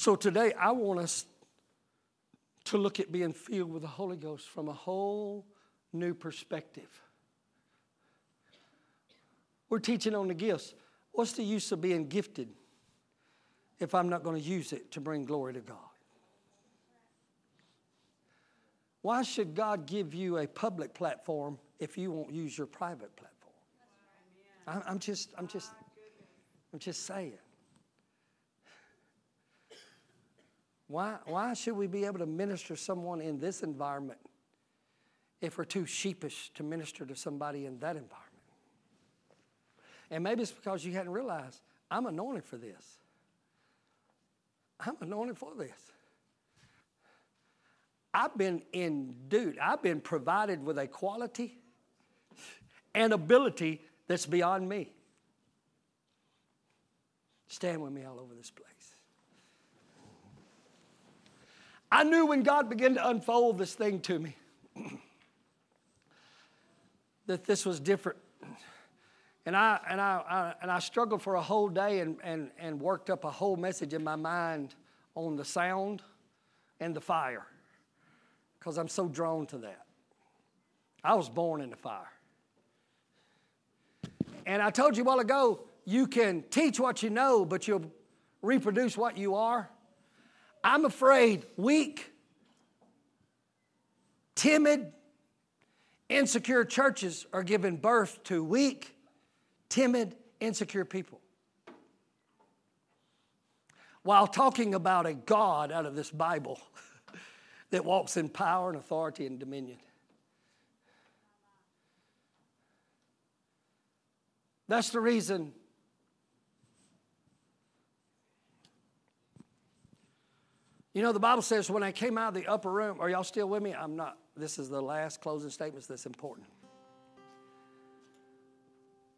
So today, I want us to look at being filled with the Holy Ghost from a whole new perspective. We're teaching on the gifts. What's the use of being gifted if I'm not going to use it to bring glory to God? Why should God give you a public platform if you won't use your private platform? I'm just, I'm just, I'm just saying. Why, why should we be able to minister to someone in this environment if we're too sheepish to minister to somebody in that environment? And maybe it's because you hadn't realized I'm anointed for this. I'm anointed for this. I've been endued, I've been provided with a quality and ability that's beyond me. Stand with me all over this place. I knew when God began to unfold this thing to me *clears throat* that this was different. And I, and I, I, and I struggled for a whole day and, and, and worked up a whole message in my mind on the sound and the fire because I'm so drawn to that. I was born in the fire. And I told you a while ago, you can teach what you know, but you'll reproduce what you are. I'm afraid weak, timid, insecure churches are giving birth to weak, timid, insecure people. While talking about a God out of this Bible *laughs* that walks in power and authority and dominion. That's the reason You know, the Bible says when I came out of the upper room, are y'all still with me? I'm not. This is the last closing statements that's important.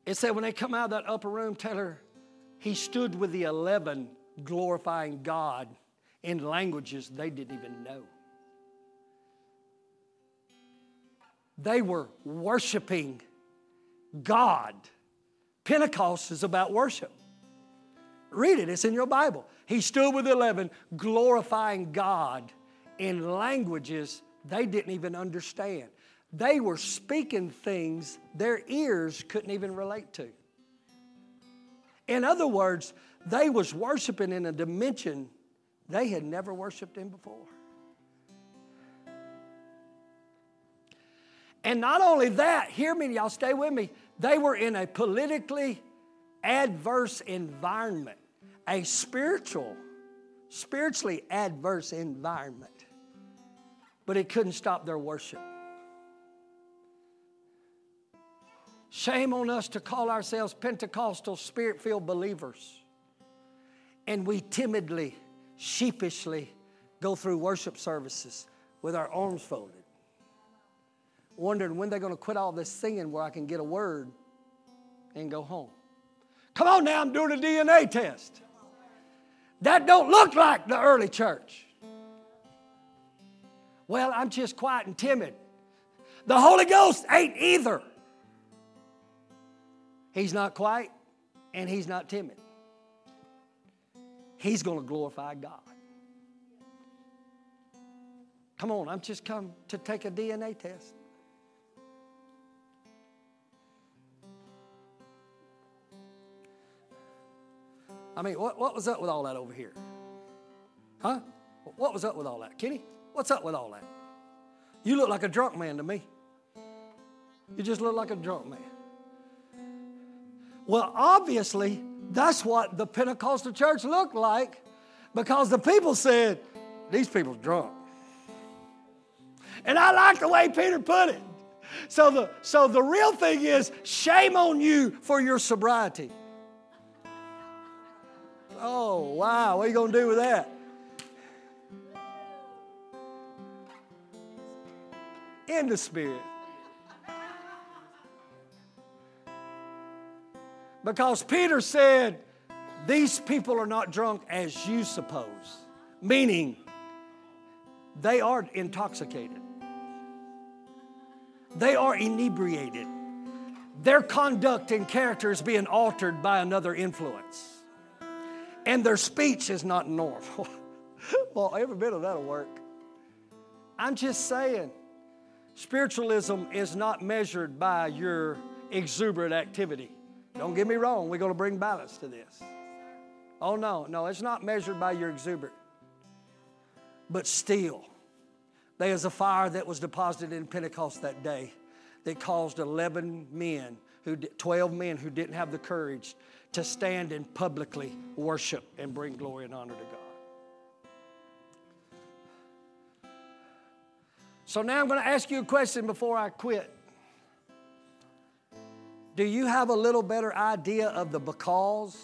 It said when they come out of that upper room, Taylor, he stood with the 11 glorifying God in languages they didn't even know. They were worshiping God. Pentecost is about worship. Read it, it's in your Bible. He stood with 11, glorifying God in languages they didn't even understand. They were speaking things their ears couldn't even relate to. In other words, they was worshiping in a dimension they had never worshiped in before. And not only that, hear me, y'all stay with me. They were in a politically adverse environment a spiritual, spiritually adverse environment. But it couldn't stop their worship. Shame on us to call ourselves Pentecostal spirit filled believers. And we timidly, sheepishly go through worship services with our arms folded, wondering when they're going to quit all this singing where I can get a word and go home. Come on now, I'm doing a DNA test. That don't look like the early church. Well, I'm just quiet and timid. The Holy Ghost ain't either. He's not quiet and he's not timid. He's going to glorify God. Come on, I'm just come to take a DNA test. I mean, what, what was up with all that over here? Huh? What was up with all that? Kenny, what's up with all that? You look like a drunk man to me. You just look like a drunk man. Well, obviously, that's what the Pentecostal church looked like because the people said, These people's drunk. And I like the way Peter put it. So the, so the real thing is shame on you for your sobriety. Oh, wow. What are you going to do with that? In the Spirit. Because Peter said, These people are not drunk as you suppose, meaning they are intoxicated, they are inebriated. Their conduct and character is being altered by another influence. And their speech is not normal. *laughs* well, every bit of that'll work. I'm just saying, spiritualism is not measured by your exuberant activity. Don't get me wrong, we're going to bring balance to this. Oh, no, no, it's not measured by your exuberant. But still, there is a fire that was deposited in Pentecost that day that caused 11 men, who, 12 men who didn't have the courage to stand and publicly worship and bring glory and honor to God. So now I'm going to ask you a question before I quit. Do you have a little better idea of the because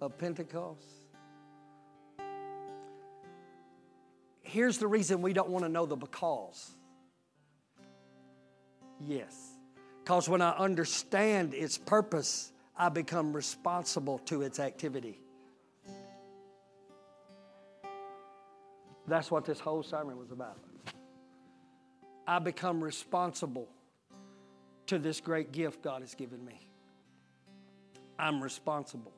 of Pentecost? Here's the reason we don't want to know the because. Yes. Because when I understand its purpose, I become responsible to its activity. That's what this whole sermon was about. I become responsible to this great gift God has given me. I'm responsible.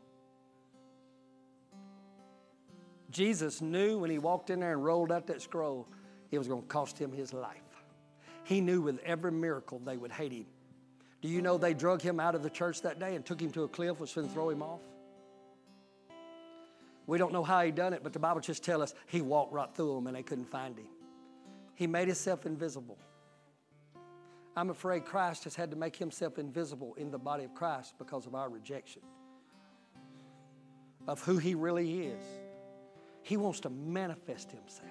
Jesus knew when he walked in there and rolled out that scroll, it was going to cost him his life. He knew with every miracle they would hate him. Do you know they drug him out of the church that day and took him to a cliff, was going to throw him off? We don't know how he done it, but the Bible just tells us he walked right through them and they couldn't find him. He made himself invisible. I'm afraid Christ has had to make himself invisible in the body of Christ because of our rejection of who he really is. He wants to manifest himself.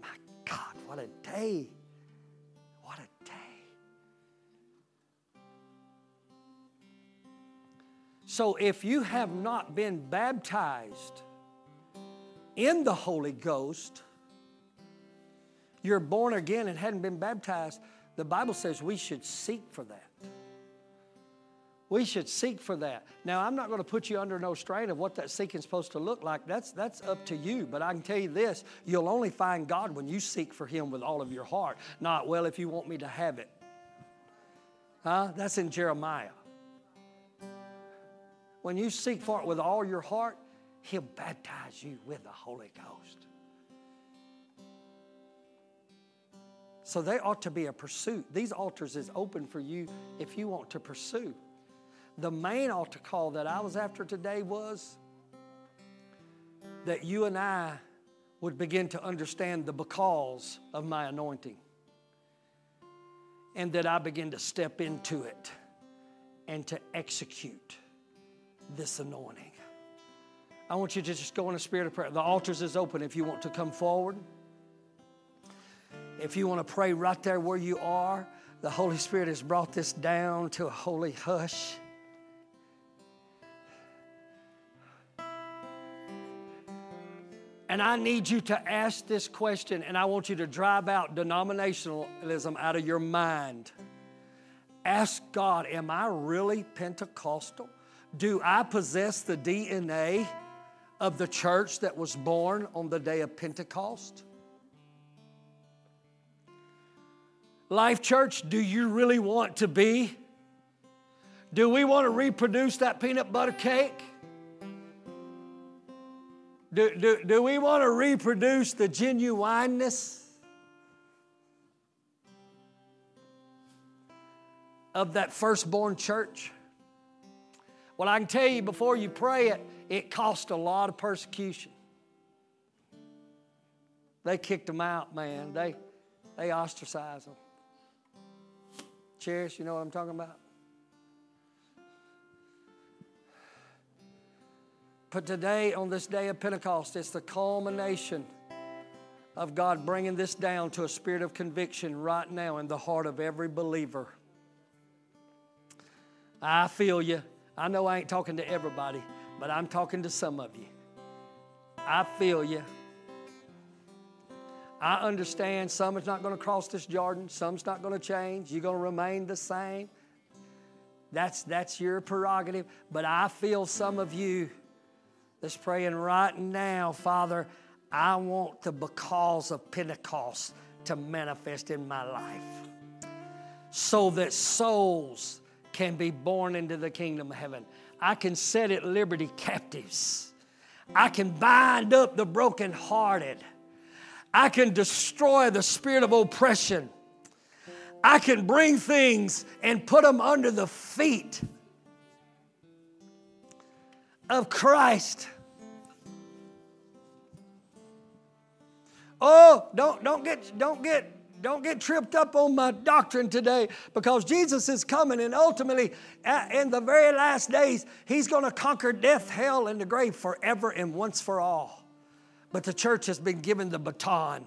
My God, what a day! So, if you have not been baptized in the Holy Ghost, you're born again and hadn't been baptized, the Bible says we should seek for that. We should seek for that. Now, I'm not going to put you under no strain of what that seeking is supposed to look like. That's, that's up to you. But I can tell you this you'll only find God when you seek for Him with all of your heart. Not, well, if you want me to have it. Huh? That's in Jeremiah. When you seek for it with all your heart, He'll baptize you with the Holy Ghost. So there ought to be a pursuit. These altars is open for you if you want to pursue. The main altar call that I was after today was that you and I would begin to understand the because of my anointing. And that I begin to step into it and to execute this anointing. I want you to just go in a spirit of prayer. The altars is open if you want to come forward. If you want to pray right there where you are, the Holy Spirit has brought this down to a holy hush. And I need you to ask this question, and I want you to drive out denominationalism out of your mind. Ask God, Am I really Pentecostal? Do I possess the DNA of the church that was born on the day of Pentecost? Life Church, do you really want to be? Do we want to reproduce that peanut butter cake? Do, do, do we want to reproduce the genuineness of that firstborn church? Well, I can tell you before you pray it, it cost a lot of persecution. They kicked them out, man. They, they ostracized them. Cherish, you know what I'm talking about? But today, on this day of Pentecost, it's the culmination of God bringing this down to a spirit of conviction right now in the heart of every believer. I feel you. I know I ain't talking to everybody, but I'm talking to some of you. I feel you. I understand some is not going to cross this Jordan, some's not going to change. You're going to remain the same. That's, that's your prerogative. But I feel some of you that's praying right now, Father, I want the because of Pentecost to manifest in my life so that souls can be born into the kingdom of heaven. I can set at liberty captives. I can bind up the brokenhearted. I can destroy the spirit of oppression. I can bring things and put them under the feet of Christ. Oh, don't, don't get don't get don't get tripped up on my doctrine today because Jesus is coming and ultimately in the very last days he's going to conquer death, hell and the grave forever and once for all. But the church has been given the baton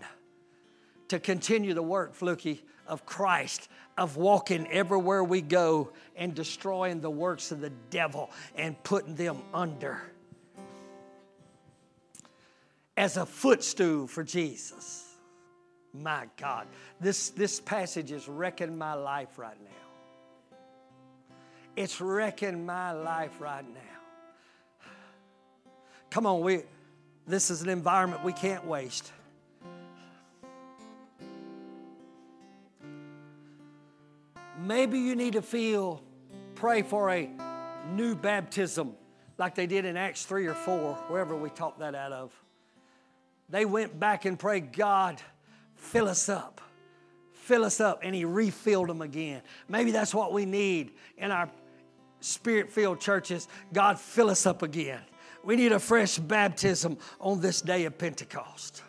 to continue the work, Fluky, of Christ, of walking everywhere we go and destroying the works of the devil and putting them under as a footstool for Jesus. My God, this, this passage is wrecking my life right now. It's wrecking my life right now. Come on, we, this is an environment we can't waste. Maybe you need to feel, pray for a new baptism like they did in Acts 3 or 4, wherever we taught that out of. They went back and prayed, God, fill us up. Fill us up. And He refilled them again. Maybe that's what we need in our spirit filled churches. God, fill us up again. We need a fresh baptism on this day of Pentecost.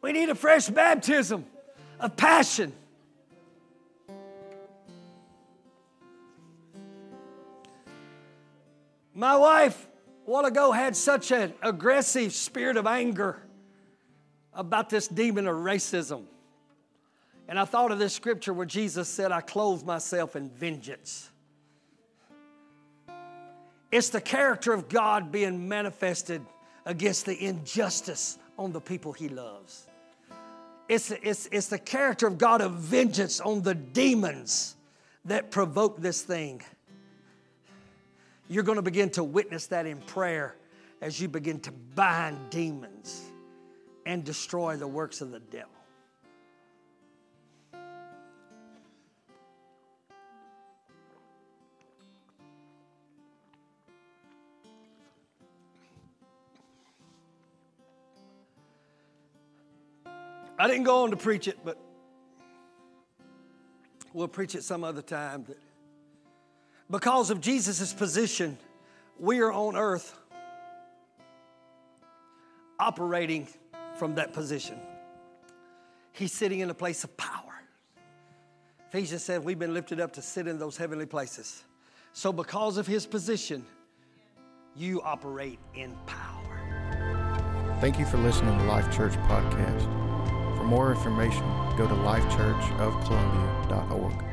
We need a fresh baptism of passion. My wife, a while ago, had such an aggressive spirit of anger about this demon of racism. And I thought of this scripture where Jesus said, I clothe myself in vengeance. It's the character of God being manifested against the injustice on the people he loves. It's, it's, it's the character of God of vengeance on the demons that provoke this thing. You're going to begin to witness that in prayer as you begin to bind demons and destroy the works of the devil. I didn't go on to preach it, but we'll preach it some other time. That because of Jesus' position, we are on earth operating from that position. He's sitting in a place of power. Ephesians said we've been lifted up to sit in those heavenly places. So, because of his position, you operate in power. Thank you for listening to Life Church Podcast For more information, go to lifechurchofcolumbia.org.